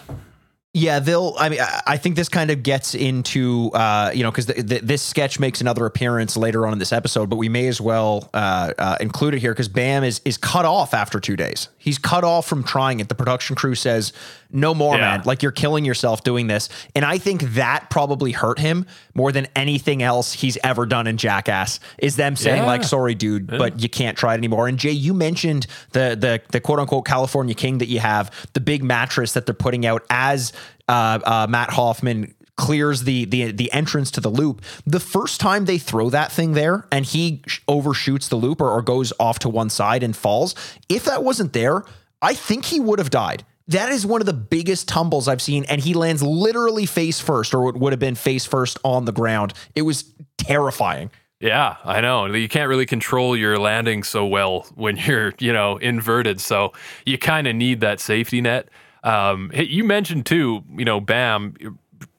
Yeah, they'll. I mean, I- think this kind of gets into, uh, you know, because this sketch makes another appearance later on in this episode, but we may as well uh, uh, include it here because Bam is is cut off after two days. He's cut off from trying it. The production crew says, "No more, Yeah. man! Like you're killing yourself doing this." And I think that probably hurt him more than anything else he's ever done in Jackass. Is them saying Yeah. like, "Sorry, dude, but you can't try it anymore." And Jay, you mentioned the the the quote unquote California King that you have, the big mattress that they're putting out as uh, uh, Matt Hoffman clears the the the entrance to the loop. The first time they throw that thing there and he overshoots the loop or, or goes off to one side and falls, if that wasn't there. I think he would have died. That is one of the biggest tumbles I've seen, and he lands literally face first, or it would have been face first on the ground. It was terrifying. Yeah, I know. You can't really control your landing so well when (laughs) you're, you know, inverted. So you kind of need that safety net. Um, you mentioned too, you know, Bam.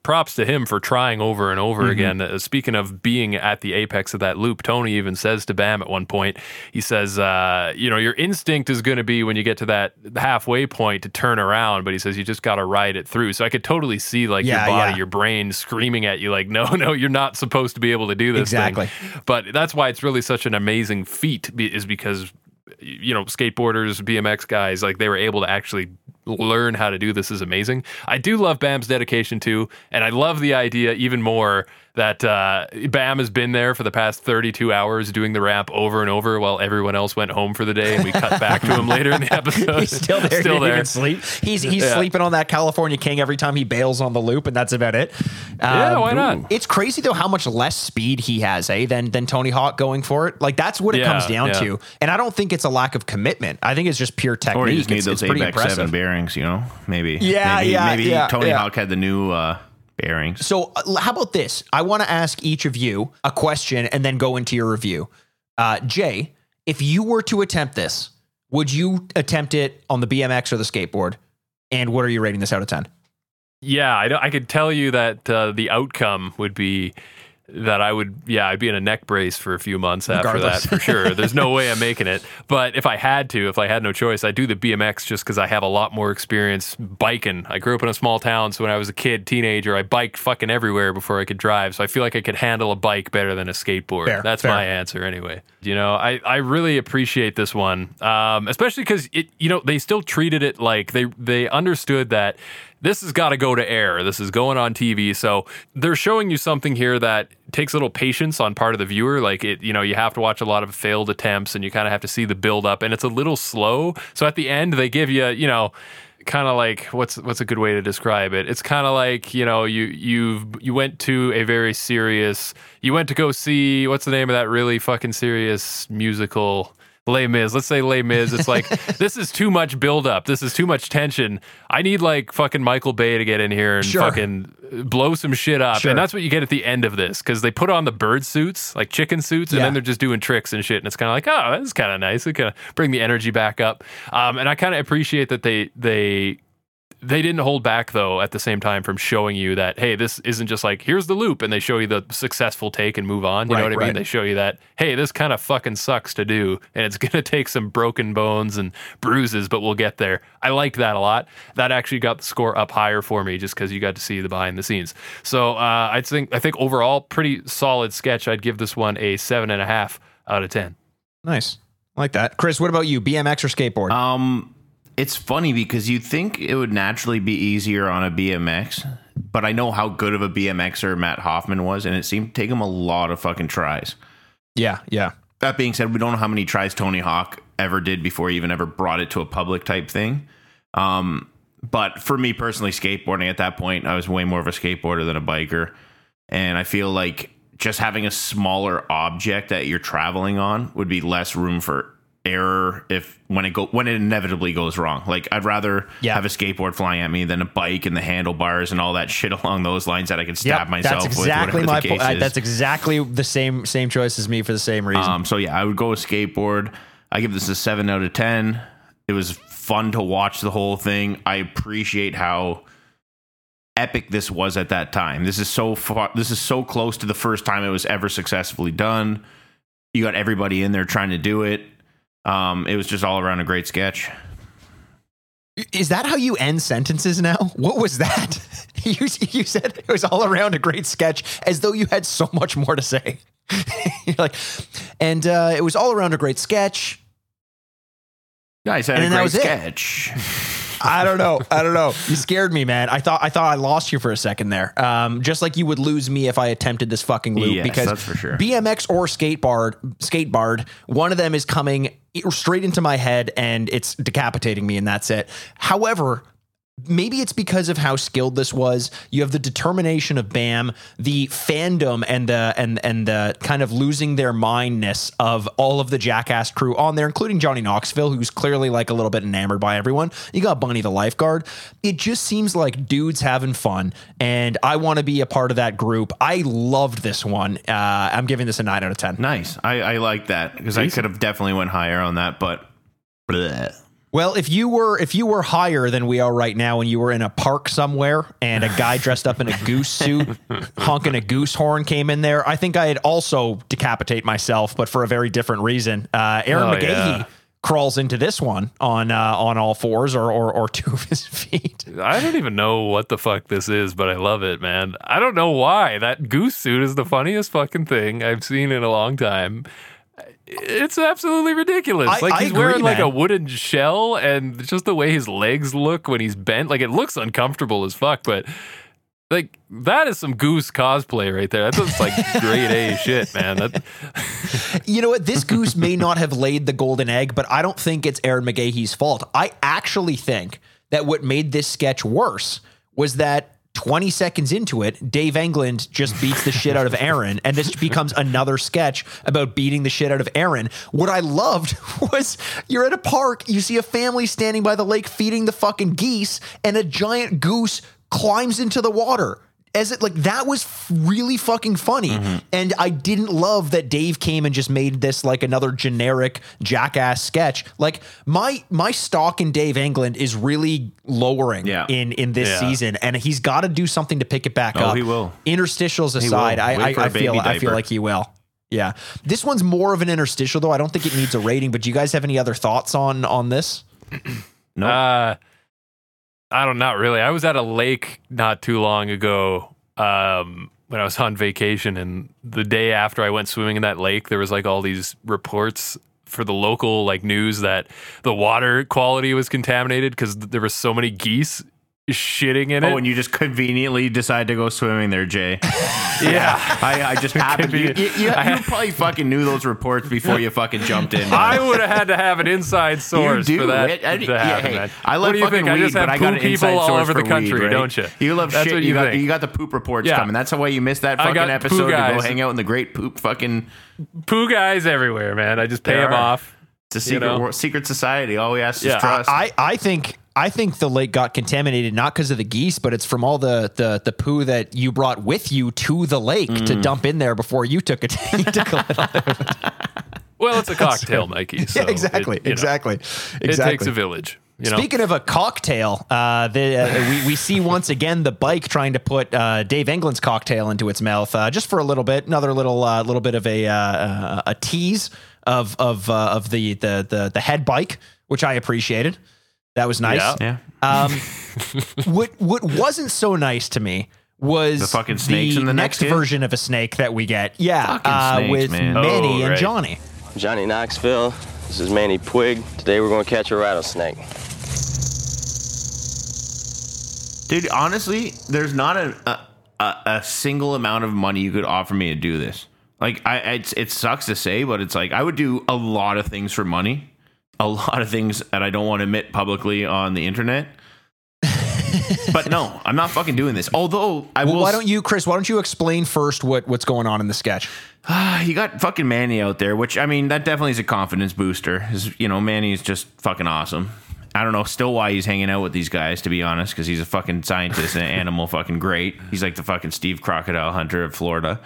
Props to him for trying over and over again. Uh, speaking of being at the apex of that loop, Tony even says to Bam at one point, he says, uh, you know, your instinct is going to be when you get to that halfway point to turn around, but he says you just got to ride it through. So I could totally see like Yeah, your body, yeah. your brain screaming at you, like, no, no, you're not supposed to be able to do this. thing." Exactly. But that's why it's really such an amazing feat is because you know skateboarders, BMX guys, like they were able to actually learn how to do this is amazing. I do love Bam's dedication too, and I love the idea even more that uh, Bam has been there for the past 32 hours doing the ramp over and over while everyone else went home for the day, and we cut back to him later in the (laughs) episode. He's still there. still he didn't there. sleep. He's he's Yeah. sleeping on that California King every time he bails on the loop, and that's about it. Yeah, Um, why not? It's crazy though how much less speed he has, eh, than than Tony Hawk going for it. Like that's what it Yeah, comes down yeah. to. And I don't think it's a lack of commitment. I think it's just pure technique. Or you just need it's, those it's pretty Apex impressive. Seven bearings, you know? Maybe. Yeah, maybe, yeah, Maybe yeah, Tony yeah. Hawk had the new uh, bearings. So, uh, how about this? I want to ask each of you a question and then go into your review. Uh, Jay, if you were to attempt this, would you attempt it on the BMX or the skateboard? And what are you rating this out of 10? Yeah, I, don't- I could tell you that uh, the outcome would be that I would, yeah, I'd be in a neck brace for a few months after Regardless. that for sure. There's no way I'm (laughs) making it. But if I had to, if I had no choice, I'd do the BMX just because I have a lot more experience biking. I grew up in a small town, so when I was a kid, teenager, I biked fucking everywhere before I could drive. So I feel like I could handle a bike better than a skateboard. Fair, That's fair. my answer anyway. You know, I, I really appreciate this one, um, especially because it, you know, they still treated it like they they understood that this has got to go to air. This is going on TV, so they're showing you something here that takes a little patience on part of the viewer. Like it, you know, you have to watch a lot of failed attempts, and you kind of have to see the build up, and it's a little slow. So at the end, they give you, you know kind of like what's what's a good way to describe it it's kind of like you know you you you went to a very serious you went to go see what's the name of that really fucking serious musical Les Mis. Let's say Les Mis. It's like (laughs) this is too much buildup. This is too much tension. I need like fucking Michael Bay to get in here and Sure. fucking blow some shit up. Sure. And that's what you get at the end of this because they put on the bird suits, like chicken suits, and Yeah. then they're just doing tricks and shit. And it's kind of like, oh, that's kind of nice. It kind of bring the energy back up. Um, and I kind of appreciate that they they they didn't hold back though at the same time from showing you that hey this isn't just like here's the loop and they show you the successful take and move on you Right, know what i right. mean they show you that hey this kind of fucking sucks to do and it's (laughs) going to take some broken bones and bruises but we'll get there i liked that a lot that actually got the score up higher for me just because you got to see the behind the scenes so uh, i think i think overall pretty solid sketch i'd give this one a seven and a half out of ten Nice. I like that. Chris, what about you? BMX or skateboard? Um, it's funny because you'd think it would naturally be easier on a BMX, but I know how good of a BMXer Matt Hoffman was, and it seemed to take him a lot of fucking tries. yeah, yeah. That being said, we don't know how many tries Tony Hawk ever did before he even ever brought it to a public type thing. Um, but for me personally, skateboarding at that point, I was way more of a skateboarder than a biker. And I feel like just having a smaller object that you're traveling on would be less room for error if when it go when it inevitably goes wrong. Like I'd rather Yeah. have a skateboard flying at me than a bike and the handlebars and all that shit (laughs) along those lines that I could stab Yep, myself that's with. exactly my point. is. That's exactly the same same choice as me for the same reason. Um, so yeah, I would go with skateboard. I give this a seven out of ten. It was fun to watch the whole thing. I appreciate how epic this was at that time. This is so far. This is so close to the first time it was ever successfully done. You got everybody in there trying to do it. Um, it was just all around a great sketch. Is that how you end sentences now? What was that? (laughs) You, you said it was all around a great sketch as though you had so much more to say. (laughs) You're like, and uh, it was all around a great sketch. Guys had And a great sketch. (laughs) I don't know. I don't know. You scared me, man. I thought I thought I lost you for a second there. Um, just like you would lose me if I attempted this fucking loop. Yes, because that's for sure. BMX or skateboard, skateboard, one of them is coming straight into my head and it's decapitating me, and that's it. However, maybe it's because of how skilled this was. You have the determination of Bam, the fandom and the and and the kind of losing their mindness of all of the Jackass crew on there, including Johnny Knoxville, who's clearly like a little bit enamored by everyone. You got Bunny the lifeguard. It just seems like dudes having fun, and I want to be a part of that group. I loved this one. Uh, I'm giving this a nine out of ten. Nice. I, I like that because I could have definitely went higher on that, but bleh. Well, if you were if you were higher than we are right now, and you were in a park somewhere, and a guy dressed up in a goose suit (laughs) honking a goose horn came in there, I think I'd also decapitate myself, but for a very different reason. Uh, Ehren Oh, McGhehey yeah. crawls into this one on uh, on all fours or, or or two of his (laughs) feet. I don't even know what the fuck this is, but I love it, man. I don't know why. That goose suit is the funniest fucking thing I've seen in a long time. It's absolutely ridiculous. I- like he's agree, wearing like man. a wooden shell and just the way his legs look when he's bent, like it looks uncomfortable as fuck, but like that is some goose cosplay right there. That's just like (laughs) grade A shit, man. That, (laughs) You know what? This goose may not have laid the golden egg, but I don't think it's Ehren McGhehey's fault. I actually think that what made this sketch worse was that 20 seconds into it, Dave England just beats the shit out of Ehren, and this becomes another sketch about beating the shit out of Ehren. What I loved (laughs) was you're at a park, you see a family standing by the lake feeding the fucking geese, and a giant goose climbs into the water as it like that was really fucking funny Mm-hmm. and i didn't love that dave came and just made this like another generic jackass sketch like my my stock in dave england is really lowering Yeah. in in this Yeah. season and he's got to do something to pick it back Oh, up he will. interstitials aside will. i Wait for I, a I feel baby i feel like he will yeah this one's more of an interstitial though i don't think it needs a rating but do you guys have any other thoughts on on this (clears throat) Nope. Uh, I don't, not really. I was at a lake not too long ago um, when I was on vacation, and the day after I went swimming in that lake, there was like all these reports for the local like news that the water quality was contaminated because there were so many geese shitting in oh, it. oh, and you just conveniently decide to go swimming there, Jay. (laughs) yeah. I, I just happened. You, be- you, you, I you probably fucking knew those reports before you fucking jumped in. I would have had to have an inside source you do. for that It- I- to yeah, happen. hey. I love what do you fucking think? I weed, just have but I got an inside people all source over the country, weed, right? don't you? You love That's shit. what you, you got think. you got the poop reports Yeah. coming. That's why you missed that fucking episode to go hang out in the great poop fucking. poo guys everywhere, man. I just pay There them off. It's a secret know? wor- secret society. All we ask Yeah. is trust. I, I think I think the lake got contaminated not because of the geese, but it's from all the, the the poo that you brought with you to the lake Mm. to dump in there before you took it. (laughs) you took a little. Well, it's a (laughs) cocktail, Mikey. So yeah, exactly, it, you know, exactly, It exactly. takes a village. You know? Speaking of a cocktail, uh, the, uh, we, we see once again the bike trying to put uh, Dave England's cocktail into its mouth uh, just for a little bit. Another little uh, little bit of a uh, a tease of of uh, of the, the the the head bike, which I appreciated. That was nice. Yeah. yeah. Um, (laughs) what what wasn't so nice to me was The fucking snakes in the next next version of a snake that we get. Yeah, uh, snakes, with man. Manny Oh, and right. Johnny. Johnny Knoxville. This is Manny Puig. Today we're going to catch a rattlesnake. Dude, honestly, there's not a, a a a single amount of money you could offer me to do this. Like, I it's, it sucks to say, but it's like I would do a lot of things for money, a lot of things that I don't want to admit publicly on the internet. but no, (laughs) I'm not fucking doing this. Although I Well, will. why don't you, Chris? Why don't you explain first what what's going on in the sketch? (sighs) you got fucking Manny out there, which I mean, that definitely is a confidence booster. Is you know, Manny is just fucking awesome. I don't know still why he's hanging out with these guys, to be honest, because he's a fucking scientist and an (laughs) animal fucking great. He's like the fucking Steve Crocodile Hunter of Florida.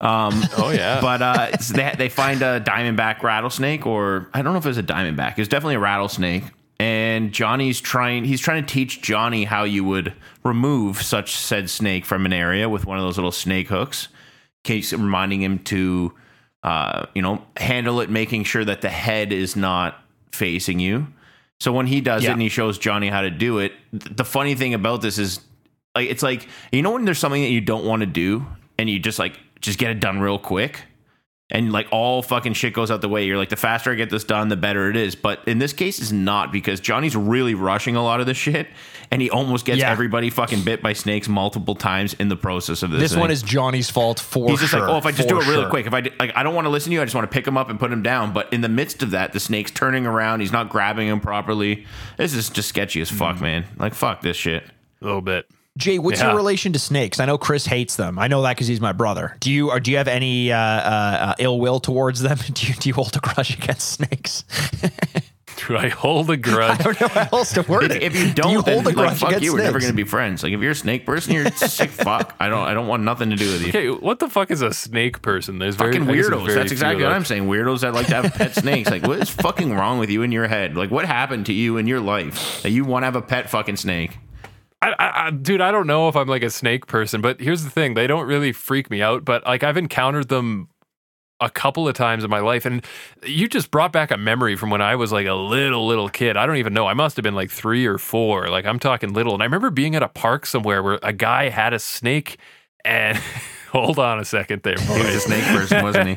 Um, oh yeah. (laughs) but uh, so they they find a diamondback rattlesnake, or I don't know if it was a diamondback. It was definitely a rattlesnake. And Johnny's trying. He's trying to teach Johnny how you would remove such said snake from an area with one of those little snake hooks. Keeps reminding him to, uh, you know, handle it, making sure that the head is not facing you. So when he does Yeah. it and he shows Johnny how to do it, th- the funny thing about this is, like, it's like you know when there's something that you don't want to do and you just like just get it done real quick. and like all fucking shit goes out the way. You're like, the faster I get this done, the better it is. But in this case, it's not because Johnny's really rushing a lot of the shit, and he almost gets Yeah. everybody fucking bit by snakes multiple times in the process of this. This thing. one is Johnny's fault for He's just sure. like, oh, if I just do it really sure. quick, if I d- like, I don't want to listen to you. I just want to pick him up and put him down. But in the midst of that, the snake's turning around. He's not grabbing him properly. This is just sketchy as fuck, mm-hmm. man. Like, fuck this shit. A little bit. Jay, what's Yeah. your relation to snakes? I know Chris hates them. I know that because he's my brother. Do you or do you have any uh, uh, uh, ill will towards them? (laughs) Do you, do you hold a grudge against snakes? (laughs) Do I hold a grudge? I don't know how else to word If, it. if you don't, do you hold a grudge like, grudge fuck against you. We're never gonna be friends. Like, if you're a snake person, you're (laughs) sick. Fuck. I don't. I don't want nothing to do with you. Okay, what the fuck is a snake person? There's Fucking I guess there's weirdos. very That's exactly what. I'm saying. Weirdos that like to have pet snakes. Like, what is fucking wrong with you in your head? Like, what happened to you in your life that you want to have a pet fucking snake? I, I, dude, I don't know if I'm like a snake person, but here's the thing: they don't really freak me out. But like, I've encountered them a couple of times in my life, and you just brought back a memory from when I was like a little little kid. I don't even know. I must have been like three or four. Like I'm talking little, and I remember being at a park somewhere where a guy had a snake, and (laughs) (laughs) hold on a second there, He was a boys. snake person, wasn't he?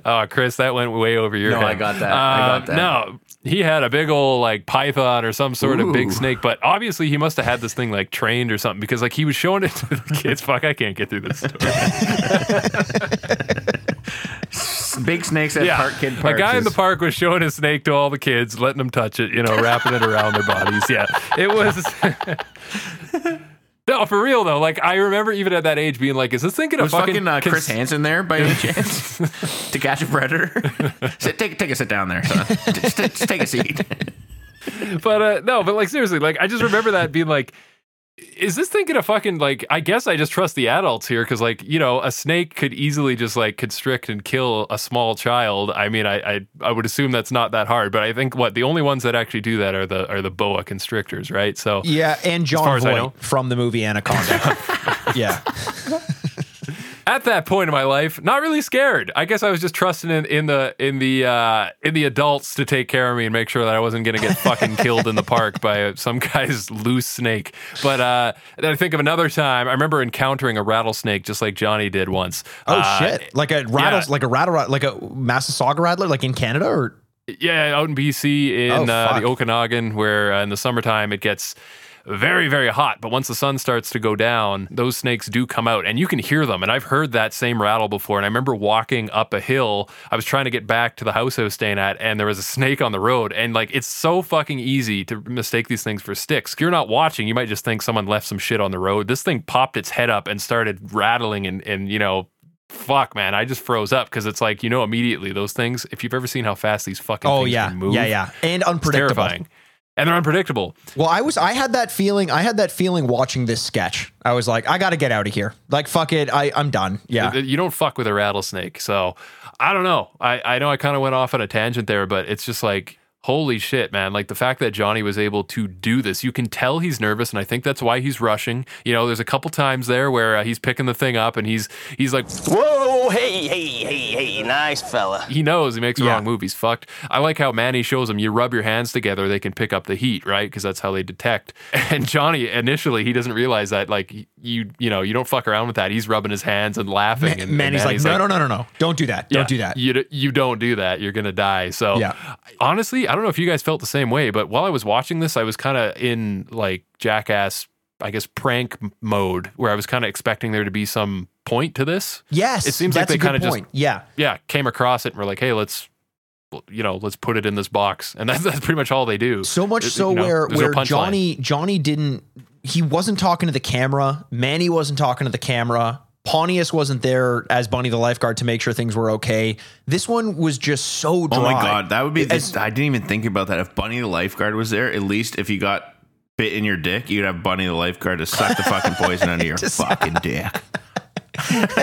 (laughs) oh, Chris, that went way over your No, head. I got that. I got Uh, that. No, he had a big old like python or some sort of big Ooh. snake, but obviously he must have had this thing like trained or something because like he was showing it to the (laughs) kids. Fuck, I can't get through this story. Big snakes at park kid a guy in the is- park was showing his snake to all the kids, letting them touch it, you know, wrapping it around their bodies. Yeah, it was. No, for real though. Like I remember even at that age being like, "Is this thing gonna fucking, fucking uh, cons- Chris Hansen there by any chance (laughs) to catch a predator? (laughs) sit, take take a sit down there, son. Just, just take a seat. but uh no, but like seriously, like I just remember that being like, is this thing gonna fucking like? I guess I just trust the adults here because like you know a snake could easily just like constrict and kill a small child. I mean, I I, I would assume that's not that hard, but I think what the only ones that actually do that are the are the boa constrictors, right? So Yeah, and far John as I know. From the movie Anaconda. (laughs) yeah. (laughs) at that point in my life, not really scared. I guess I was just trusting in, in the in the uh, in the adults to take care of me and make sure that I wasn't going to get fucking killed in the park by (laughs) some guy's loose snake. But uh, then I think of another time. I remember encountering a rattlesnake just like Johnny did once. Oh Uh, shit! Like a rattle, yeah. like a rattle, like a Massasauga rattler, like in Canada, or Yeah, out in BC in Oh, uh, the Okanagan, where uh, in the summertime it gets very, very hot. But once the sun starts to go down, those snakes do come out and you can hear them. And I've heard that same rattle before. And I remember walking up a hill. I was trying to get back to the house I was staying at, and there was a snake on the road. And like, it's so fucking easy to mistake these things for sticks. If you're not watching, you might just think someone left some shit on the road. This thing popped its head up and started rattling and, and you know, fuck man i just froze up because it's like you know immediately those things if you've ever seen how fast these fucking oh things yeah, can move yeah, yeah, and it's unpredictable. terrifying and they're unpredictable Well, I was, I had that feeling, I had that feeling watching this sketch. I was like, I got to get out of here. Like, fuck it, I, I'm done. Yeah. you don't fuck with a rattlesnake so i don't know i, I know i kind of went off on a tangent there but it's just like holy shit man like the fact that johnny was able to do this you can tell he's nervous and i think that's why he's rushing you know there's a couple times there where uh, he's picking the thing up and he's he's like Whoa, hey, hey, hey, hey, nice fella. he knows he makes the Yeah. wrong move. He's fucked. I like how Manny shows him you rub your hands together, they can pick up the heat, right? Because that's how they detect. (laughs) And Johnny initially he doesn't realize that like you you know you don't fuck around with that. He's rubbing his hands and laughing. and, Man, and he's like, no, no, no, no, no, don't do that. Don't yeah, do that. You d- you don't do that. You're gonna die. So Yeah. honestly, I don't know if you guys felt the same way, but while I was watching this, I was kind of in like jackass. I guess prank mode where I was kind of expecting there to be some point to this. Yes, It seems like they kinda just- yeah. yeah, came across it and were like, hey, let's, you know, let's put it in this box, and (laughs) that's, that's pretty much all they do. So much It- so you know, where no where punchline. Johnny Johnny didn't he wasn't talking to the camera. Manny wasn't talking to the camera. Pontius wasn't there as Bunny the lifeguard to make sure things were okay. This one was just so dry. Oh my god, that would be. As- This, I didn't even think about that. If Bunny the lifeguard was there, at least if you got bit in your dick, you'd have Bunny the lifeguard to suck the fucking poison out of (laughs) your fucking dick. (laughs)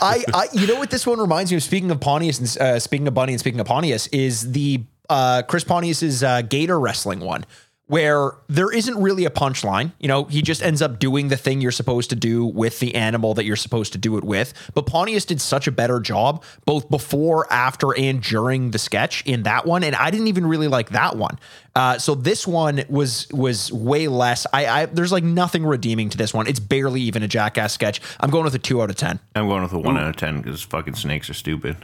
I, I, you know what this one reminds me of. Speaking of Pontius and uh, speaking of Bunny and speaking of Pontius, is the uh, Chris Pontius's uh, Gator wrestling one, where there isn't really a punchline. You know, he just ends up doing the thing you're supposed to do with the animal that you're supposed to do it with. But Pontius did such a better job both before, after, and during the sketch in that one, and I didn't even really like that one. Uh, so this one was was way less. I, I there's like nothing redeeming to this one. It's barely even a jackass sketch. I'm going with a two out of ten. I'm going with a one out of ten because fucking snakes are stupid.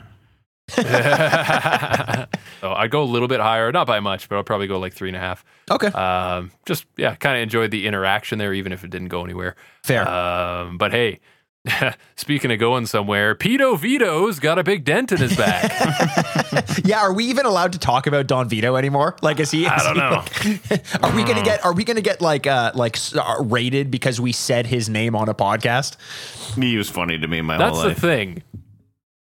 (laughs) So I'd go a little bit higher, not by much, but I'll probably go like three and a half. Okay, Um, just yeah, kind of enjoyed the interaction there, even if it didn't go anywhere. fair. Um, but hey, (laughs) speaking of going somewhere, Pito Vito's got a big dent in his back. (laughs) yeah, are we even allowed to talk about Don Vito anymore? Like, is he? I don't he- know. are we gonna get? Are we gonna get like uh like uh, rated because we said his name on a podcast? He was funny to me my That's whole the thing.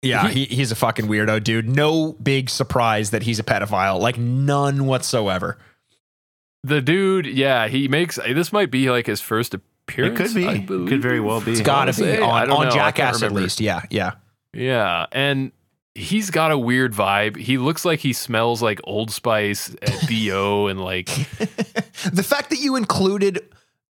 Yeah, he, he's a fucking weirdo, dude. No big surprise that he's a pedophile. Like none whatsoever. The dude, yeah, he makes this might be like his first appearance. It appearance. could be. It could very well be. It's gotta be on, on know. Jackass at least. Yeah, yeah. Yeah, and he's got a weird vibe. He looks like he smells like Old Spice at BO and like (laughs) The fact that you included.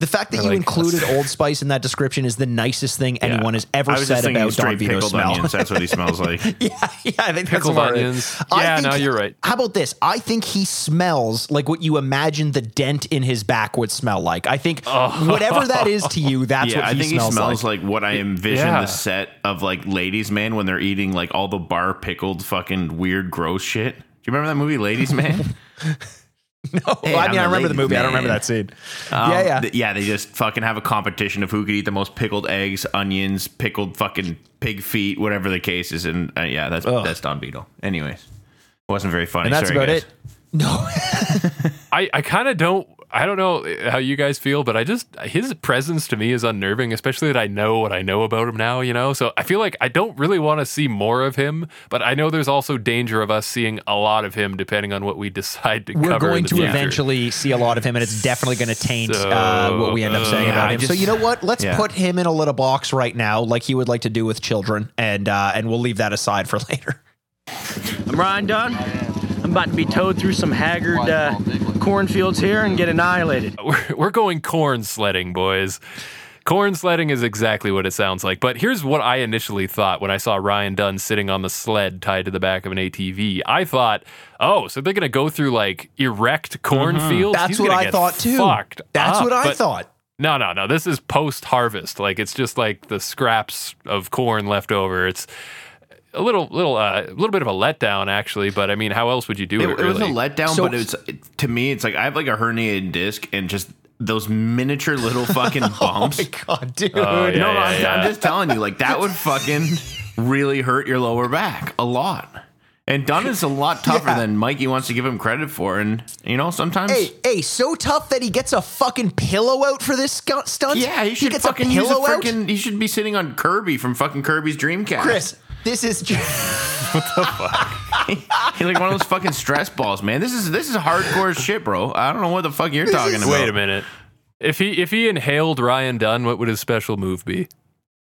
The fact that I you like included Old Spice in that description is the nicest thing anyone has ever I was said just thinking about Don straight Vito's pickled smell. onions. That's what he smells (laughs) like. yeah, yeah, I think pickled that's about onions. I Yeah, think no, you're right. How about this? I think he smells like what you imagine the dent in his back would smell like. I think oh. whatever that is to you, that's (laughs) yeah, what I he think smells, he smells like. like. what I envision Yeah. the set of like Ladies Man when they're eating like all the bar pickled fucking weird gross shit. Do you remember that movie Ladies Man? (laughs) (laughs) No, Hey, I I'm mean, I remember the ladies' movie. I don't remember that scene. Um, yeah, yeah. th- yeah. They just fucking have a competition of who could eat the most pickled eggs, onions, pickled fucking pig feet, whatever the case is. And uh, yeah, that's that's Don Vito. Anyways, it wasn't very funny. and that's Sorry, about guys. it. No, (laughs) I, I kind of don't I don't know how you guys feel, but I just his presence to me is unnerving, especially that I know what I know about him now, you know. So I feel like I don't really want to see more of him, but I know there's also danger of us seeing a lot of him depending on what we (laughs) decide to we're cover. in going the to future. eventually see a lot of him, and it's definitely going to taint So, uh, what we end up saying uh, about I him. so you know what? Let's yeah. put him in a little box right now, like he would like to do with children, and uh, and we'll leave that aside for (laughs) later. I'm Ryan Dunn. I'm about to be towed through some haggard uh, cornfields here and get annihilated. (laughs) we're, we're going corn sledding, boys. Corn sledding is exactly what it sounds like. But here's what I initially thought when I saw Ryan Dunn sitting on the sled tied to the back of an ATV. I thought, oh, so they're going to go through like erect uh-huh. cornfields? That's He's what I get thought too. fucked That's up. what I But thought. No, no, no. This is post harvest. Like it's just like the scraps of corn left over. It's a little, little, uh, a little bit of a letdown, actually. But I mean, how else would you do It, it? it was a letdown, So- but it's to me, it's like I have like a herniated disc and just those miniature little (laughs) fucking bumps. Oh my god, dude! Oh, yeah, no, no, yeah, I'm, yeah. I'm just telling you, like that would fucking really hurt your lower back a lot. And Dunn is a lot (laughs) tougher Yeah. than Mikey wants to give him credit for, and you know sometimes. Hey, hey, so tough that he gets a fucking pillow out for this stunt. yeah, he should gets fucking a use a pillow out. freaking. He should be sitting on Kirby from fucking Kirby's Dreamcast. Chris, this is ju- (laughs) He's like one of those fucking stress balls, man. This is this is hardcore shit, bro. I don't know what the fuck you're talking is- about. Wait a minute. If he if he inhaled Ryan Dunn, what would his special move be?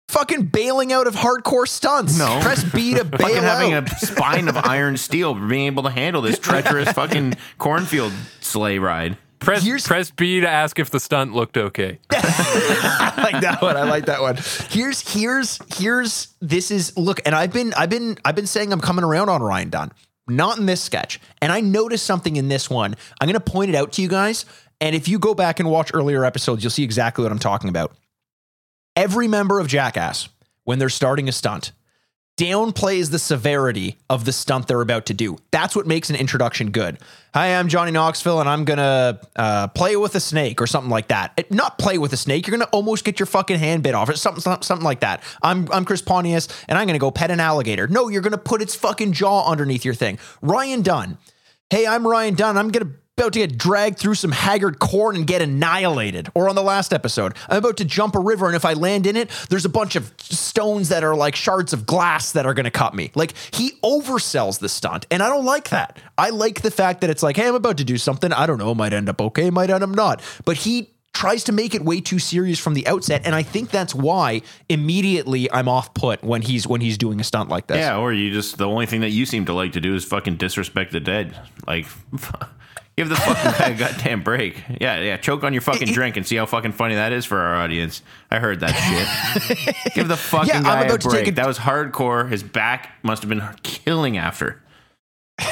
fucking bailing out of hardcore stunts. No. press B to (laughs) bail Fucking having out. a spine of iron steel for being able to handle this treacherous (laughs) fucking cornfield sleigh ride. Press Here's- press B to ask if the stunt looked okay. (laughs) I like that one. I like that one. Here's here's here's this is look, and I've been I've been I've been saying I'm coming around on Ryan Dunn. Not in this sketch. And I noticed something in this one. I'm gonna point it out to you guys. And if you go back and watch earlier episodes, you'll see exactly what I'm talking about. Every member of Jackass, when they're starting a stunt, downplays the severity of the stunt they're about to do. That's what makes an introduction good. Hi, I'm Johnny Knoxville, and I'm gonna uh, play with a snake or something like that. It- not play with a snake. You're gonna almost get your fucking hand bit off. Something, something, something like that. I'm I'm Chris Pontius, and I'm gonna go pet an alligator. No, you're gonna put its fucking jaw underneath your thing. Ryan Dunn. Hey, I'm Ryan Dunn. I'm gonna about to get dragged through some haggard corn and get annihilated. Or on the last episode, I'm about to jump a river, and if I land in it, there's a bunch of stones that are like shards of glass that are going to cut me. Like he oversells the stunt, and I don't like that. I like the fact that it's like, hey, I'm about to do something. I don't know, might end up okay, might end up not. But he tries to make it way too serious from the outset, and I think that's why immediately I'm off put when he's when he's doing a stunt like this. Yeah, or you just the only thing that you seem to like to do is fucking disrespect the dead. Like (laughs) Give the fucking guy a goddamn break. Yeah, yeah. Choke on your fucking (laughs) drink and see how fucking funny that is for our audience. I heard that shit. (laughs) Give the fucking Yeah, I'm guy a about to take break. a- that was hardcore. His back must have been killing after. (laughs)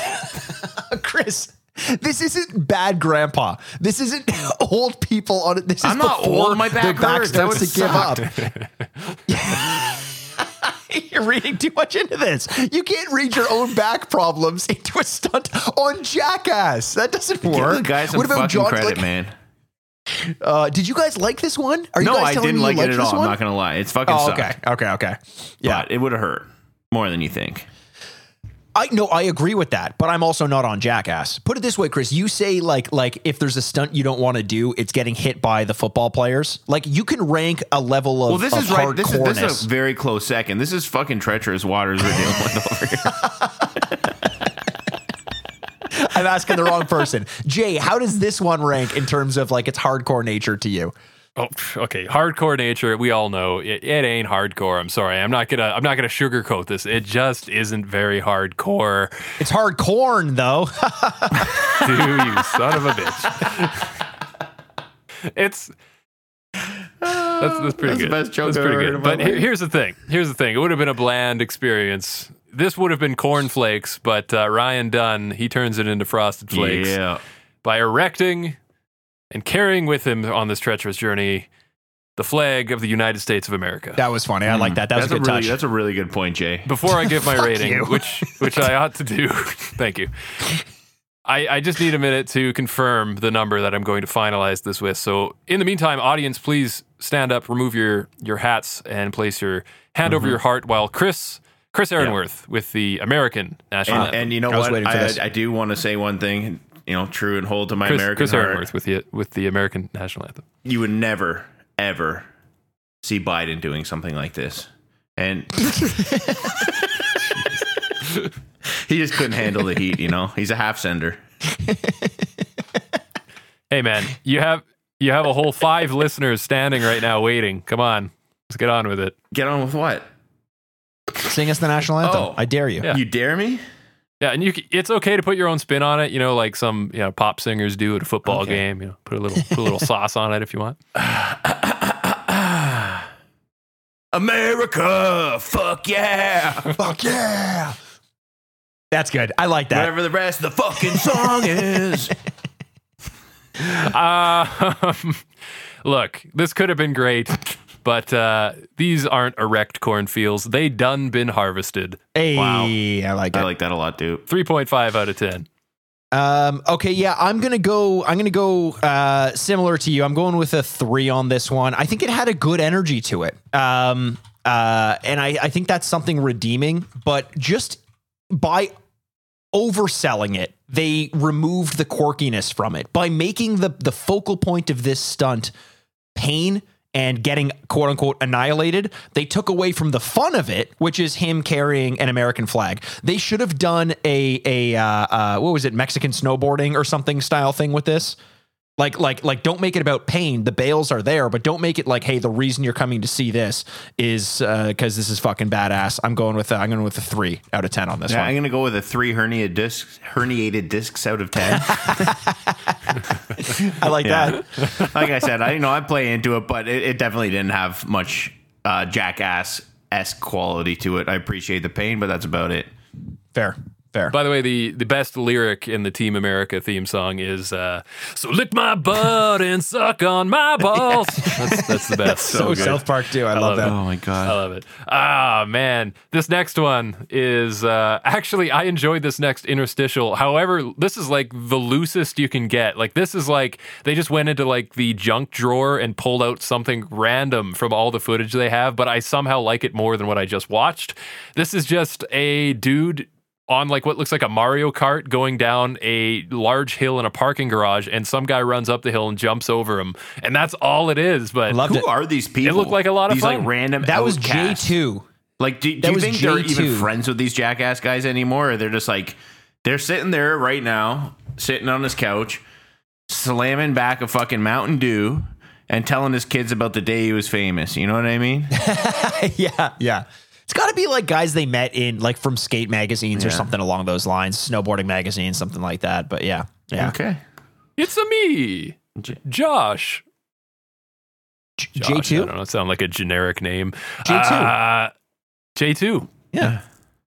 Chris, this isn't bad grandpa. This isn't old people on it. This is I'm not old. My back back hurts. That starts would to give up. (laughs) You're reading too much into this. You can't read your own back problems into a stunt on Jackass. That doesn't work. the guy some what about John? credit, like, man. Uh, did you guys like this one? Are you No, guys I didn't me like it at all. I'm not gonna lie. It's fucking Oh, sucked. okay, okay, okay. Yeah, But it would have hurt more than you think. I no, I agree with that, but I'm also not on Jackass. Put it this way, Chris. You say like like if there's a stunt you don't want to do, it's getting hit by the football players. Like you can rank a level of Well, this of is right. This is, this is a very close second. This is fucking treacherous waters we're dealing with over here. (laughs) I'm asking the wrong person. Jay, how does this one rank in terms of like its hardcore nature to you? Oh, okay. Hardcore nature, we all know it, it ain't hardcore. I'm sorry. I'm not gonna I'm not gonna sugarcoat this. It just isn't very hardcore. It's hard corn though. (laughs) Dude, you son of a bitch. (laughs) it's that's, that's pretty That's the good. best joke that's I've pretty heard good. in my But life. here's the thing. Here's the thing. It would have been a bland experience. This would have been cornflakes, but uh, Ryan Dunn he turns it into frosted flakes Yeah. by erecting and carrying with him on this treacherous journey the flag of the United States of America. that was funny. I like that. That was that's a good really, touch. That's a really good point, Jay. Before I give my (laughs) rating, you. which which I ought to do, (laughs) thank you. I, I just need a minute to confirm the number that I'm going to finalize this with. So, in the meantime, audience, please stand up, remove your your hats, and place your hand Mm-hmm. over your heart while Chris Chris Aaronworth with the American national And, and you know I what? waiting I. I do want to say one thing. You know, true and hold to my Chris, American Chris heart. Aaronworth with the with the American national anthem. You would never, ever see Biden doing something like this, and (laughs) he just couldn't handle the heat. You know, he's a half sender. (laughs) Hey man, you have you have a whole five listeners standing right now waiting. Come on, let's get on with it. Get on with what? Sing us the national anthem. Oh. I dare you. Yeah. You dare me? Yeah, and you c- it's okay to put your own spin on it. You know, like some you know pop singers do at a football Okay. game. You know, put a little put a little (laughs) sauce on it if you want. America, fuck yeah! Fuck yeah. That's good. I like that. Whatever the rest of the fucking song is. (laughs) Um, (laughs) look, this could have been great, but uh, these aren't erect cornfields. They done been harvested. Hey, Wow. I like it. I like that a lot, dude. Three point five out of ten. Um, okay, yeah, I'm gonna go. I'm gonna go uh, similar to you. I'm going with a three on this one. I think it had a good energy to it, um, uh, and I, I think that's something redeeming. But just by overselling it, they removed the quirkiness from it by making the the focal point of this stunt pain and getting quote unquote annihilated, they took away from the fun of it, which is him carrying an American flag. They should have done a a uh, uh, what was it, Mexican snowboarding or something style thing with this. Like like like don't make it about pain. The bales are there, but don't make it like, hey, the reason you're coming to see this is because this is fucking badass. I'm going with uh, I'm going with a three out of ten on this Yeah, one. I'm gonna go with a three herniated discs, herniated discs out of ten. (laughs) I like that. like I said, I you know I play into it, but it, it definitely didn't have much uh, jackass esque quality to it. I appreciate the pain, but that's about it. Fair, fair. By the way, the, the best lyric in the Team America theme song is uh, "So lick my butt and suck on my (laughs) balls." that's, that's the best. so good. South Park too. I, love love that. it. Oh my god, I love it. Ah, man. This next one is uh, actually, I enjoyed this next interstitial. However, this is like the loosest you can get. Like, this is like they just went into like the junk drawer and pulled out something random from all the footage they have, but I somehow like it more than what I just watched. This is just a dude on like what looks like a Mario Kart going down a large hill in a parking garage, and some guy runs up the hill and jumps over him, and that's all it is. But Loved Who it. are these people? It looked like a lot of these fun. like random. That was. J two. Like, do, do That you was think they're even friends with these jackass guys anymore? Or they're just like they're sitting there right now, sitting on his couch, slamming back a fucking Mountain Dew. And telling his kids about the day he was famous. You know what I mean? (laughs) yeah, yeah. It's got to be like guys they met in like from skate magazines or something along those lines, snowboarding magazines, something like that. But yeah, yeah. Okay. It's a me, J- Josh. J Josh, I don't know. It sound like a generic name. J2. Uh, J2. Yeah.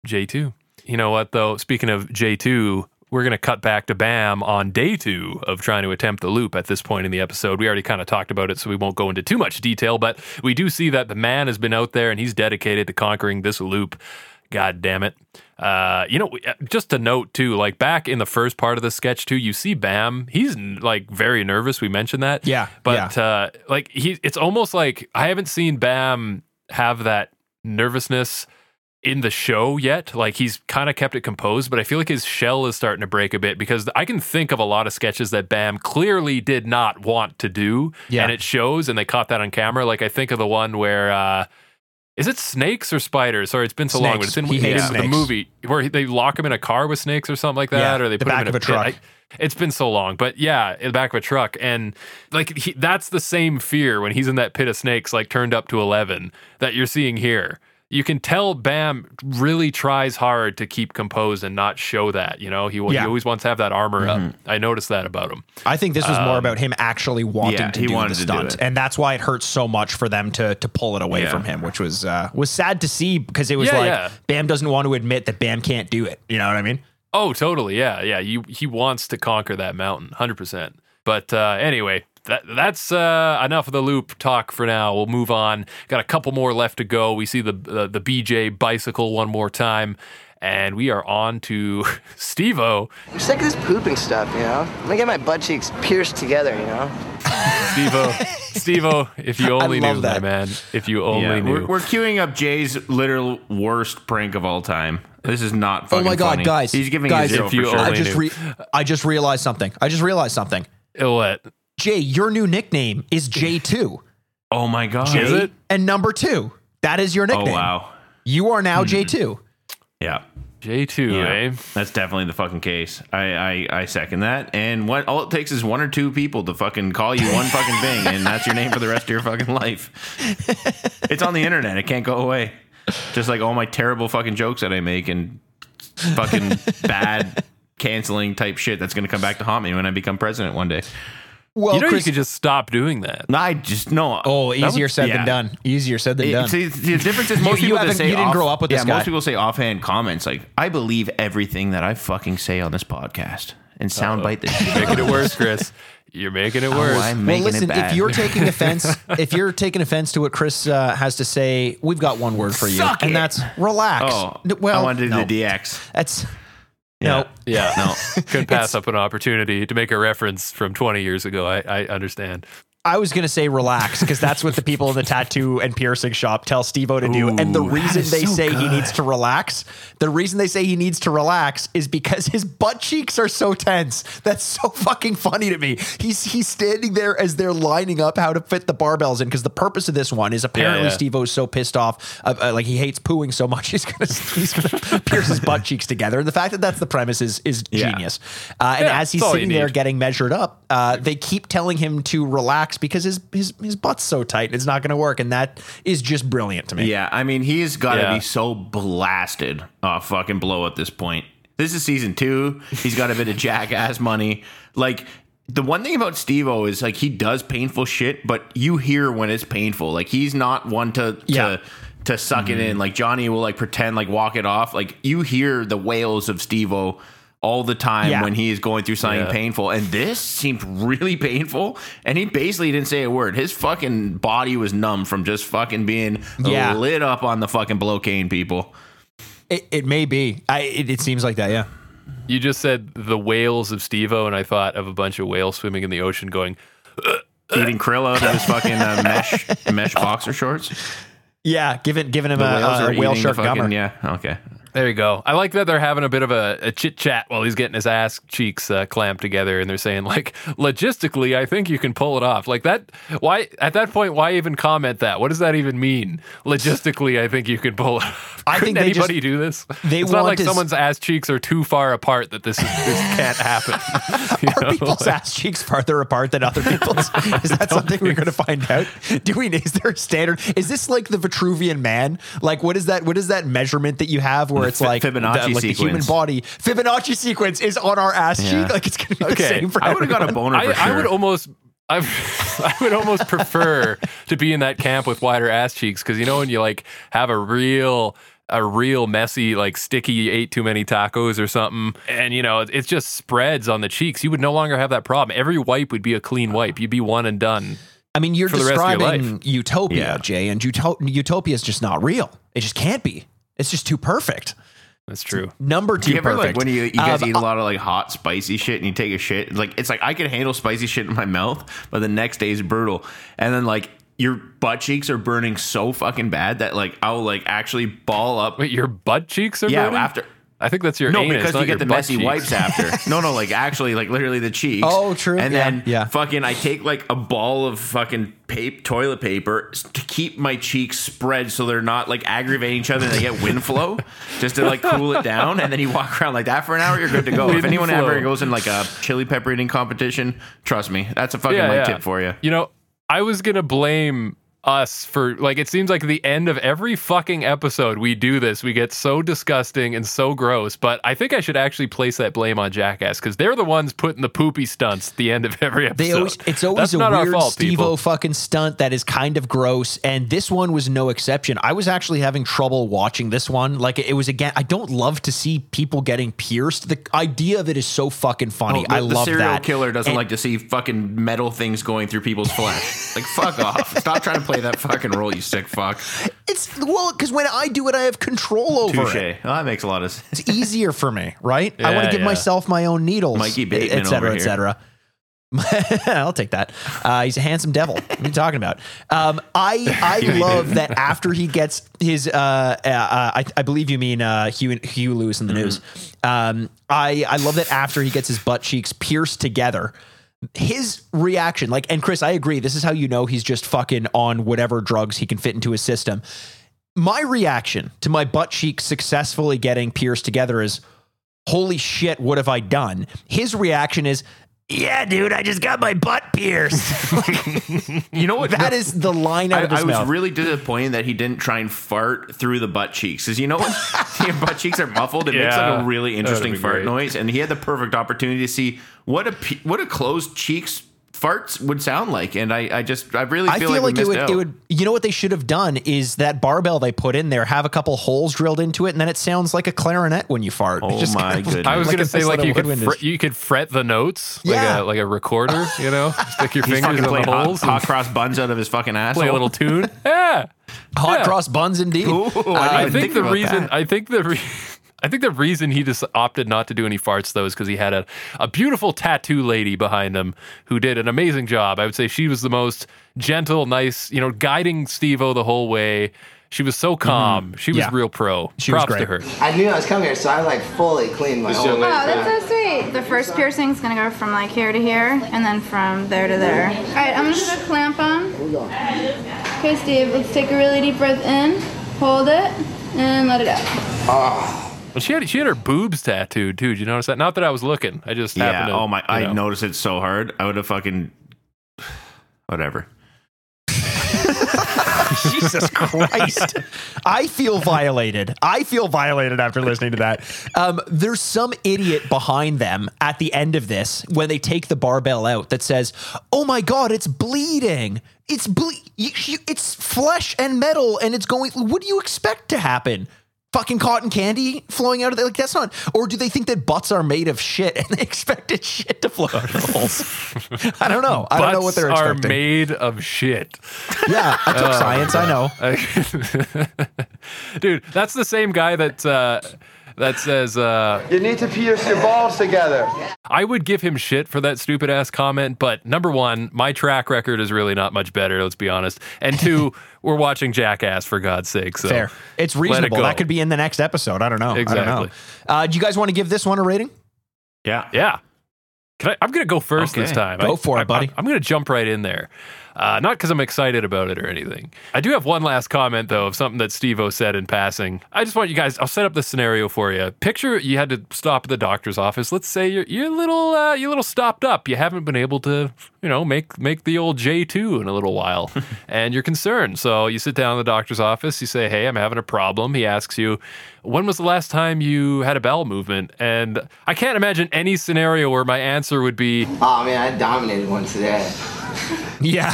J2. You know what, though? Speaking of J2, we're going to cut back to Bam on day two of trying to attempt the loop at this point in the episode. We already kind of talked about it, so we won't go into too much detail, but we do see that the man has been out there and he's dedicated to conquering this loop. God damn it. Uh, you know, just to note too, like back in the first part of the sketch too, you see Bam. He's like very nervous. We mentioned that. Yeah, But uh, like he, it's almost like I haven't seen Bam have that nervousness in the show yet. Like he's kind of kept it composed, but I feel like his shell is starting to break a bit because I can think of a lot of sketches that Bam clearly did not want to do, Yeah. and it shows, and they caught that on camera. Like I think of the one where. uh is it snakes or spiders? Sorry, it's been so long, but it's in, Snakes. In the movie where they lock him in a car with snakes or something like that, Yeah, or they the put him in of a pit. truck. I- it's been so long, but yeah, in the back of a truck, and like he, that's the same fear when he's in that pit of snakes, like turned up to eleven, that you're seeing here. You can tell Bam really tries hard to keep composed and not show that. You know, he, he always wants to have that armor up. I noticed that about him. I think this was Um, more about him actually wanting yeah, to he do wanted the to do stunt, it. and that's why it hurts so much for them to to pull it away Yeah. from him, which was uh, was sad to see because it was Yeah, like yeah. Bam doesn't want to admit that Bam can't do it. You know what I mean? Oh, totally. Yeah, yeah. You, he wants to conquer that mountain, hundred percent. But uh, anyway, that that's uh, enough of the loop talk for now. We'll move on. Got a couple more left to go. We see the uh, the BJ bicycle one more time, and we are on to (laughs) Stevo. I'm sick of this pooping stuff, you know? I'm gonna get my butt cheeks pierced together, you know? Stevo, (laughs) Stevo. If you only knew, that. my man. If you only Yeah, knew. we're, we're queuing up Jay's literal worst prank of all time. This is not fucking oh my god, funny. guys! He's giving guys, a zero if for you sure. I just re- I just realized something. I just realized something. what? Jay, your new nickname is J two. oh my god. Is it? And number two. That is your nickname. Oh nickname. wow. You are now J two. Yeah. J two, Yeah, eh? that's definitely the fucking case. I, I I second that. And what all it takes is one or two people to fucking call you one fucking (laughs) thing, and that's your name for the rest of your fucking life. It's on the internet. It can't go away. Just like all my terrible fucking jokes that I make and fucking (laughs) bad canceling type shit that's gonna come back to haunt me when I become president one day. Well, you know, Chris, you could just stop doing that. No, I just no. oh, easier said yeah. than done. Easier said than It- done. see, the difference is (laughs) most you people that haven't- say you didn't off- grow up with yeah, this guy. most people say offhand comments like, "I believe everything that I fucking say on this podcast." And soundbite this shit. Making it worse, Chris. (laughs) You're making it Oh, worse. I'm well, making listen. it bad. If you're taking (laughs) offense, if you're taking offense to what Chris uh, has to say, we've got one word for you, Suck and it. that's relax. oh, well, I want to do no. the DX. That's Yeah. No. Yeah, No, (laughs) couldn't pass up an opportunity to make a reference from 20 years ago. I, I understand. I was gonna say relax because that's what the people in the tattoo and piercing shop tell Steve-O to do. And the reason they so say he needs to relax, the reason they say he needs to relax is because his butt cheeks are so tense. That's so fucking funny to me. He's he's standing there as they're lining up how to fit the barbells in because the purpose of this one is apparently yeah. Steve-O's so pissed off, uh, uh, like he hates pooing so much, (laughs) he's gonna he's gonna pierce his butt cheeks together. And the fact that that's the premise is is Yeah. genius. Uh, and Yeah, as he's that's all you sitting there getting measured up, uh, they keep telling him to relax because his his his butt's so tight and it's not going to work, and that is just brilliant to me. yeah. I mean, he's got to Yeah. be so blasted off fucking blow at this point. This is season two. He's got a bit of jackass money. Like the one thing about Steve-O is like he does painful shit, but you hear when it's painful. Like he's not one to Yeah. Mm-hmm. to to suck it in. Like Johnny will like pretend like walk it off. Like you hear the wails of Steve-O all the time Yeah. when he is going through something Yeah. painful. And this seemed really painful. And he basically didn't say a word. His fucking body was numb from just fucking being Yeah. lit up on the fucking blocaine people. It, it may be. I it, it seems like that. Yeah. You just said the whales of Steve-O, and I thought of a bunch of whales swimming in the ocean going, (coughs) Eating krill out of his fucking uh, mesh mesh boxer shorts. Yeah, giving giving him The a, whales a whale eating shark fucking gummer. yeah. Okay. There you go. I like that they're having a bit of a, a chit chat while he's getting his ass cheeks uh, clamped together, and they're saying like, logistically, I think you can pull it off. Like that. Why at that point? Why even comment that? What does that even mean? Logistically, I think you can pull it. off. I think anybody just- do this? they it's not like to s- someone's ass cheeks are too far apart that this is, this can't happen. (laughs) (laughs) You Are know? people's ass cheeks farther apart than other people's? (laughs) is that something we're going to find out? Do we? Is there a standard? Is this like the Vitruvian man? Like, what is that? What is that measurement that you have where where it's Fi- like the, Fibonacci like the human body Fibonacci sequence is on our ass Yeah. cheek. Like it's gonna be the Okay. same for I would have got a everyone. boner I, sure. I would almost. I, (laughs) I would almost prefer to be in that camp with wider ass cheeks because you know when you like have a real a real messy like sticky ate too many tacos or something and you know it, it just spreads on the cheeks you would no longer have that problem every wipe would be a clean wipe you'd be one and done I mean, you're for the rest of your describing utopia, Yeah. Jay, and uto- utopia is just not real. It just can't be. It's just too perfect. that's true Number two, you ever perfect. like when you, you guys Um, eat a lot of like hot spicy shit and you take a shit like it's like I can handle spicy shit in my mouth but the next day is brutal and then like your butt cheeks are burning so fucking bad that like I'll like actually ball up wait your butt cheeks are yeah burning? after I think that's your no anus, because not you get the messy cheeks. wipes after (laughs) no no like actually like literally the cheeks Oh, true. and Yeah, then yeah. fucking I take like a ball of fucking paper, toilet paper to keep my cheeks spread so they're not like aggravating each other and they get wind (laughs) flow just to like cool it down and then you walk around like that for an hour you're good to go if anyone flow. ever goes in like a chili pepper eating competition trust me that's a fucking light tip for you You know, I was gonna blame us for like it seems like the end of every fucking episode we do this. We get so disgusting and so gross. But I think I should actually place that blame on Jackass because they're the ones putting the poopy stunts at the end of every episode. They always, it's always That's a not our weird fault. Steve-O fucking stunt that is kind of gross, and this one was no exception. I was actually having trouble watching this one. Like it was again, I don't love to see people getting pierced. The idea of it is so fucking funny. Oh, the, I the love serial that. killer doesn't And- like to see fucking metal things going through people's flesh. like fuck (laughs) off. Stop trying to play that fucking role, you sick fuck. It's well because when I do it, I have control over Touche. it. Oh, that makes a lot of sense. It's easier for me, right? I want to give yeah. myself my own needles, Mikey Bateman et cetera, et cetera. (laughs) I'll take that. Uh, he's a handsome devil. What are you talking about? Um, I I love that after he gets his, uh, uh, uh, I, I believe you mean uh, Hugh Huey Lewis in the news. Um, I I love that after he gets his butt cheeks pierced together. His reaction, like, and Chris, I agree. This is how you know he's just fucking on whatever drugs he can fit into his system. My reaction to my butt cheek successfully getting pierced together is, holy shit, what have I done? His reaction is, yeah, dude, I just got my butt pierced. (laughs) You know what? that is the line out I, of his I was mouth. really disappointed that he didn't try and fart through the butt cheeks. Because you know when (laughs) your butt cheeks are muffled, it makes like a really interesting be fart great. noise. And he had the perfect opportunity to see what a pe- what a closed cheeks farts would sound like. And I, I just I really I feel, feel like, like, we it would, out. it would. You know what they should have done is that barbell they put in there have a couple holes drilled into it, and then it sounds like a clarinet when you fart. Oh just my kind of- goodness. I was like gonna say like you could fr- you could fret the notes Yeah. like a like a recorder, you know, (laughs) stick your fingers in on playing the hot, holes hot and cross buns out of his fucking ass. play a little tune. (laughs) Yeah, hot Yeah. cross buns indeed. Ooh, I Uh, didn't I even think think the reason that. I think the re- I think the reason he just opted not to do any farts though is because he had a, a beautiful tattoo lady behind him who did an amazing job. I would say she was the most gentle, nice, you know, guiding Steve-O the whole way. She was so mm-hmm. calm. She was Yeah. real pro. She was Props to her. I knew I was coming here, so I like fully cleaned my whole. Oh, that's so sweet. The first piercing's gonna go from like here to here, and then from there to there. All right, I'm gonna put a clamp on. Okay, Steve, let's take a really deep breath in, hold it, and let it out. Ah. Well, she had she had her boobs tattooed too. Did you notice that? Not that I was looking. I just happened Yeah. to. Oh my! I know. noticed it so hard. I would have fucking (sighs) whatever. (laughs) (laughs) Jesus Christ. I feel violated. I feel violated after listening to that. Um, there's some idiot behind them at the end of this when they take the barbell out that says, "Oh my god, it's bleeding. It's ble- you, you, it's flesh and metal and it's going What do you expect to happen?" Fucking cotton candy flowing out of there. Like that's not. Or do they think that butts are made of shit and (laughs) they expected shit to flow out of the holes? I don't know. I don't know what they're are expecting. made of shit. yeah, I took science. I know. (laughs) Dude, that's the same guy that uh, that says uh, You need to pierce your balls together. I would give him shit for that stupid ass comment. But number one, my track record is really not much better. Let's be honest. And two, (laughs) we're watching Jackass for God's sake. So Fair. It's let it reasonable. That could be in the next episode. I don't know. I don't know. Exactly. Uh, do you guys want to give this one a rating? Yeah. Yeah. Can I, I'm going to go first Okay. this time. Go I- for it, I- buddy. I, am going to jump right in there. Uh, not because I'm excited about it or anything. I do have one last comment though of something that Steve O said in passing. I just want you guys. I'll set up the scenario for you. Picture you had to stop at the doctor's office. Let's say you're you're a little uh, you're a little stopped up. You haven't been able to you know make make the old J two in a little while, (laughs) and you're concerned. So you sit down in the doctor's office. You say, "Hey, I'm having a problem." He asks you, "When was the last time you had a bowel movement?" And I can't imagine any scenario where my answer would be, Oh man, I dominated one today. (laughs) Yeah.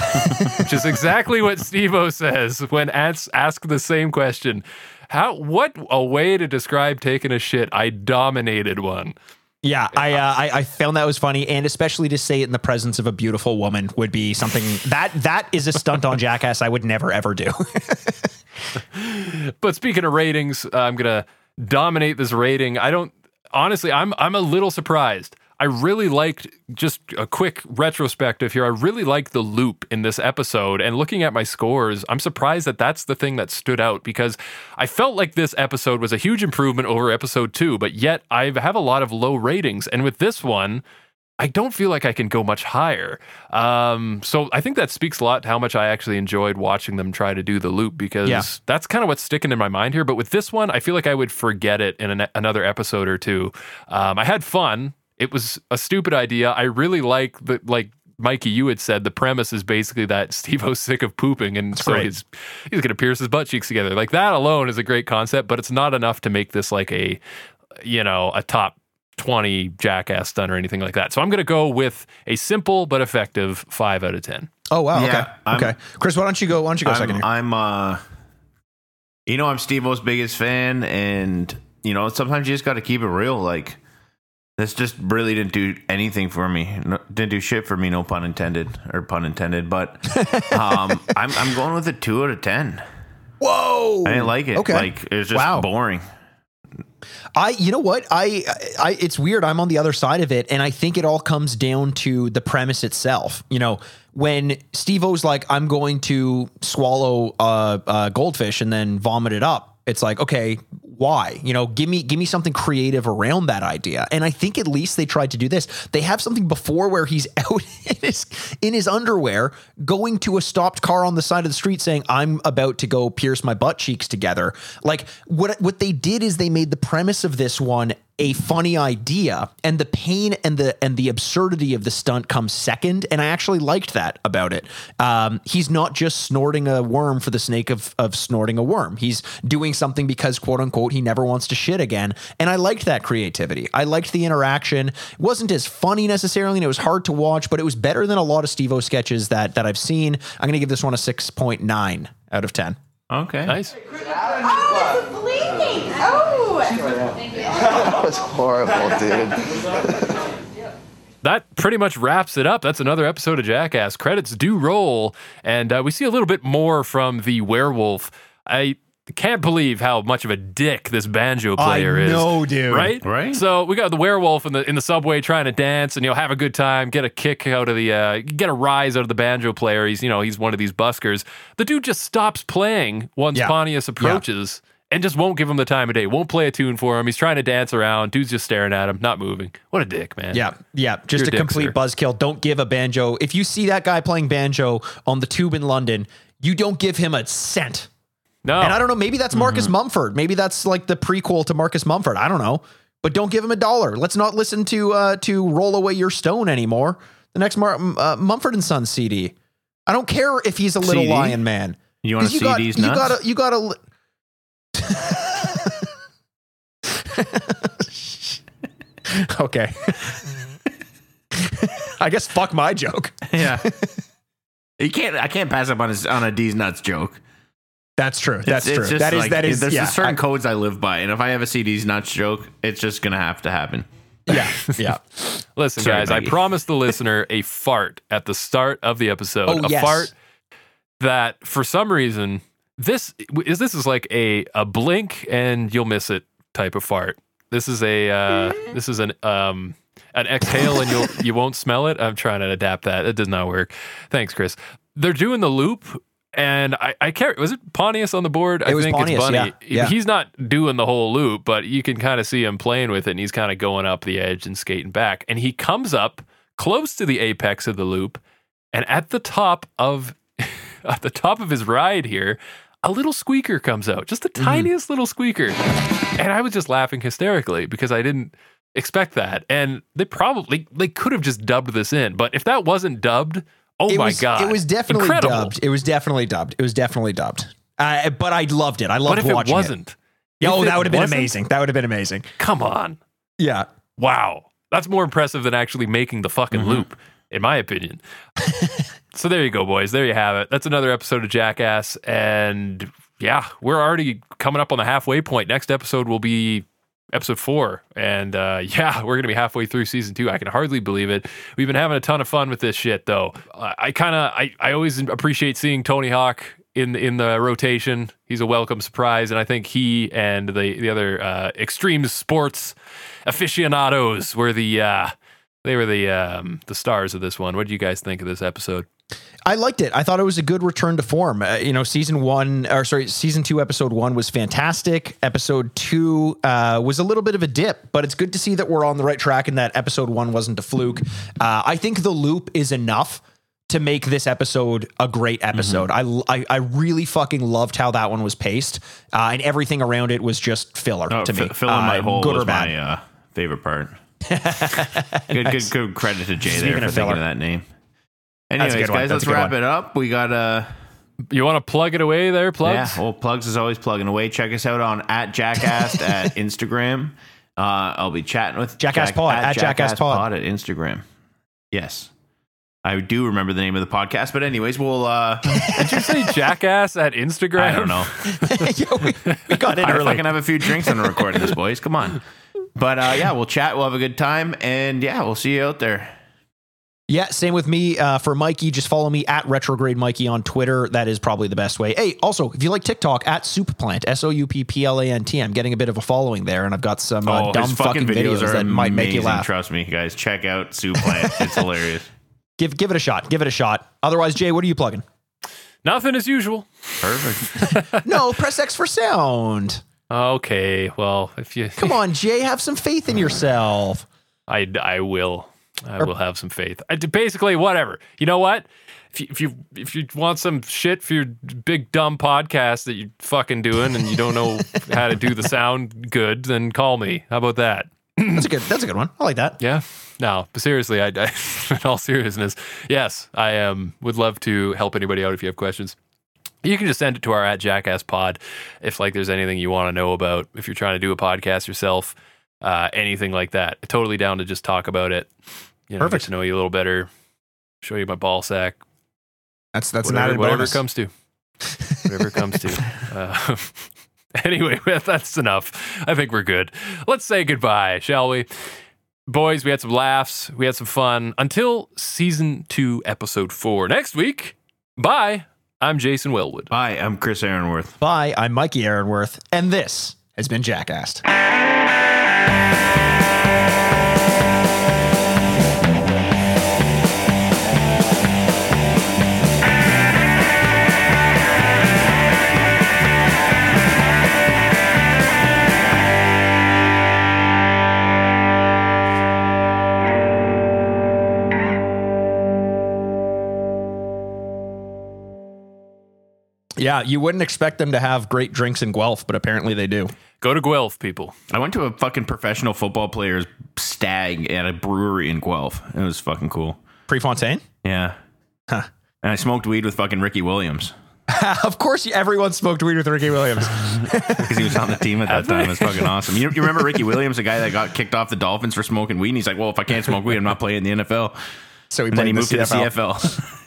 which is exactly what Steve-O says when asked ask the same question. How what a way to describe taking a shit. I dominated one. Yeah, I, uh, I I found that was funny, and especially to say it in the presence of a beautiful woman would be something that that is a stunt on Jackass I would never ever do. But speaking of ratings, I'm gonna dominate this rating. I don't honestly. I'm I'm a little surprised. I really liked just a quick retrospective here. I really liked the loop in this episode, and looking at my scores, I'm surprised that that's the thing that stood out because I felt like this episode was a huge improvement over episode two, but yet I have a lot of low ratings, and with this one. I don't feel like I can go much higher. Um, so I think that speaks a lot to how much I actually enjoyed watching them try to do the loop because Yeah. that's kind of what's sticking in my mind here. But with this one, I feel like I would forget it in an, another episode or two. Um, I had fun. It was a stupid idea. I really like the like Mikey, you had said the premise is basically that (laughs) Steve O's sick of pooping, and so right. he's he's going to pierce his butt cheeks together. Like that alone is a great concept, but it's not enough to make this like a you know a top 20 jackass stunt or anything like that. So I'm going to go with a simple but effective 5 out of 10. oh wow, Yeah, okay, I'm- okay. Chris, why don't you go? Why don't you go second I'm, here? I'm uh you know I'm Steve-O's biggest fan and you know sometimes you just got to keep it real like this just really didn't do anything for me no, didn't do shit for me no pun intended or pun intended but (laughs) um I'm I'm going with a 2 out of 10 Whoa, I didn't like it Okay. like it was just Wow. boring I, you know what? I, I, it's weird. I'm on the other side of it, and I think it all comes down to the premise itself. You know, when Steve O's like, "I'm going to swallow a, a goldfish and then vomit it up," it's like, okay, why? You know, give me, give me something creative around that idea. And I think at least they tried to do this. They have something before where he's (laughs) out in his in his underwear, going to a stopped car on the side of the street, saying, "I'm about to go pierce my butt cheeks together." Like what what they did is they made the premise of this one a funny idea and the pain and the and the absurdity of the stunt comes second and i actually liked that about it. Um, he's not just snorting a worm for the snake of of snorting a worm. He's doing something because quote unquote he never wants to shit again. And i liked that creativity. I liked the interaction. It wasn't as funny necessarily and it was hard to watch but it was better than a lot of steve-o sketches that that i've seen. I'm going to give this one a 6.9 out of 10 okay. Nice. Oh, it's bleeding. Oh. That was horrible, dude. (laughs) That pretty much wraps it up. That's another episode of Jackass. Credits do roll, and uh, we see a little bit more from the werewolf. I can't believe how much of a dick this banjo player is. know, dude. Right? Right. So we got the werewolf in the in the subway trying to dance and you know have a good time, get a kick out of the uh, get a rise out of the banjo player. He's you know he's one of these buskers. The dude just stops playing once Yeah. Pontius approaches. And just won't give him the time of day. Won't play a tune for him. He's trying to dance around. Dude's just staring at him, not moving. What a dick, man. Yeah, yeah, just You're a a dick, complete sir. buzzkill. Don't give a banjo. If you see that guy playing banjo on the tube in London, you don't give him a cent. No. And I don't know, maybe that's Marcus Mumford. Maybe that's like the prequel to Marcus Mumford. I don't know. But don't give him a dollar. Let's not listen to uh to Roll Away Your Stone anymore. The next Mar- uh, Mumford and Son CD. I don't care if he's a little CD? lion man. you want to see got, these you gotta you gotta li- (laughs) okay. (laughs) I guess fuck my joke. yeah (laughs) you can't I can't pass up on a, on a D's nuts joke That's true. That's It's- true. it's just that is like- that is There's yeah. certain I- codes I live by, and if I have a CD's nuts joke, it's just gonna have to happen. yeah. Yeah. Listen, Sorry, guys, I promised the listener a fart at the start of the episode. Oh, a yes. fart that, for some reason, this is this is like a a blink and you'll miss it type of fart. This is a uh, this is an um an exhale and you'll (laughs) you won't smell it. I'm trying to adapt that. It does not work. Thanks, Chris. They're doing the loop. And I, I can't. Was it Pontius on the board? I It was think Pontius, it's Bunny. yeah, yeah. He's not doing the whole loop, but you can kind of see him playing with it, and he's kind of going up the edge and skating back. And he comes up close to the apex of the loop, And at the top of (laughs) at the top of his ride here, a little squeaker comes out, just the tiniest little squeaker. And I was just laughing hysterically because I didn't expect that. And they probably they could have just dubbed this in, but if that wasn't dubbed, oh it my was, god. It was definitely Incredible. dubbed. It was definitely dubbed. It was definitely dubbed. Uh, but I loved it. I loved What if it wasn't? If oh, that would have been amazing. That would have been amazing. Come on. Yeah. Wow. That's more impressive than actually making the fucking Mm-hmm. loop, in my opinion. (laughs) so there you go, boys. There you have it. That's another episode of Jackass. And yeah, we're already coming up on the halfway point. Next episode will be episode four. And uh, (laughs) yeah, we're going to be halfway through season two. I can hardly believe it. We've been having a ton of fun with this shit, though. I, I kind of, I, I always appreciate seeing Tony Hawk in in the rotation. He's a welcome surprise, and I think he and the the other uh, extreme sports aficionados were the uh, they were the um, the stars of this one. What do you guys think of this episode? I liked it. I thought it was a good return to form. Uh, you know, season one, or sorry, season two, episode one was fantastic. Episode two uh, was a little bit of a dip, but it's good to see that we're on the right track and that episode one wasn't a fluke. Uh, I think the loop is enough to make this episode a great episode. I, I I really fucking loved how that one was paced, uh, and everything around it was just filler Oh, to me. fi- filling my Uh, hole good was or bad. my uh, favorite part. (laughs) good, good, good credit to Jay Speaking there for thinking of that name. That's a Anyways, good one. guys, That's let's a good wrap one. it up. We got a. You want to plug it away there, plugs? Yeah, well, plugs is always plugging away. Check us out on at Jackass at (laughs) Instagram. Uh, I'll be chatting with Jackass Pod, at Jackass Pod. at Instagram. Yes, I do remember the name of the podcast, but anyways, we'll. Uh, (laughs) Did you say jackass at Instagram? I don't know. (laughs) Yeah, we, we got in I early. fucking have a few drinks on recording this, boys. Come on. But uh, yeah, we'll chat. We'll have a good time, and yeah, we'll see you out there. Yeah, same with me. Uh, for Mikey, just follow me at retrograde Mikey on Twitter. That is probably the best way. Hey, also, if you like TikTok, at Soup Plant, S O U P P L A N T. I'm getting a bit of a following there, and I've got some uh, oh, dumb fucking fucking videos, videos are that might make you laugh. Trust me, guys. Check out Soup Plant. it's (laughs) hilarious. Give give it a shot. Give it a shot. Otherwise, Jay, what are you plugging? Nothing as usual. Perfect. (laughs) no, press X for sound. Okay, well, if you Come on, Jay, have some faith in yourself. (laughs) I, I will. I will have some faith. I, basically, whatever. You know what? If you, if you if you want some shit for your big dumb podcast that you're fucking doing and you don't know (laughs) how to do the sound good, then call me. How about that? That's a good. That's a good one. I like that. Yeah. No, but seriously, I, I (laughs) in all seriousness, yes, I um would love to help anybody out if you have questions. You can just send it to our at Jackass Pod if like there's anything you want to know about. If you're trying to do a podcast yourself, uh, anything like that. Totally down to just talk about it. You know, Perfect. get to know you a little better, show you my ball sack, That's that's an whatever, added whatever it comes to. (laughs) Whatever it comes to. Uh, (laughs) anyway, (laughs) that's enough. I think we're good. Let's say goodbye, shall we? Boys, we had some laughs, we had some fun. Until season two, episode four. Next week, bye. I'm Jason Wellwood. Hi, I'm Chris Aaronworth. Bye. I'm Mikey Aaronworth, and this has been Jackassed. Música Yeah, you wouldn't expect them to have great drinks in Guelph, but apparently they do. Go to Guelph, people. I went to a fucking professional football player's stag at a brewery in Guelph. It was fucking cool. Prefontaine? Yeah. Huh. And I smoked weed with fucking Ricky Williams (laughs) of course, everyone smoked weed with Ricky Williams. (laughs) because he was on the team at that time. It was fucking awesome. You, you remember Ricky Williams, the guy that got kicked off the Dolphins for smoking weed? And he's like, well, if I can't smoke weed, I'm not playing in the NFL. So he And then he moved the to the CFL. CFL.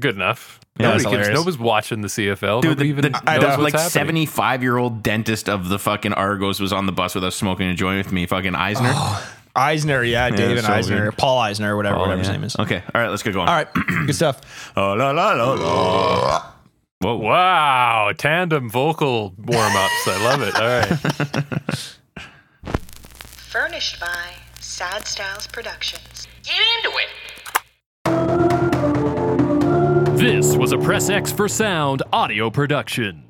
Good enough. Yeah, Nobody, that's gives, hilarious. nobody's watching the CFL. Dude, Nobody the, even the, I knows like 75 year old dentist of the fucking Argos was on the bus with us smoking a joint with me, fucking Eisner. Oh, Eisner, yeah, David so Eisner, good. Paul Eisner, whatever, Oh, whatever his name is. Okay. All right, let's get going. All right, (clears throat) good stuff. Oh, la, la, la, la. Whoa. Wow, tandem vocal warm ups. I love it. All right. (laughs) Furnished by Sad Styles Productions. Get into it. This was a Press X for Sound audio production.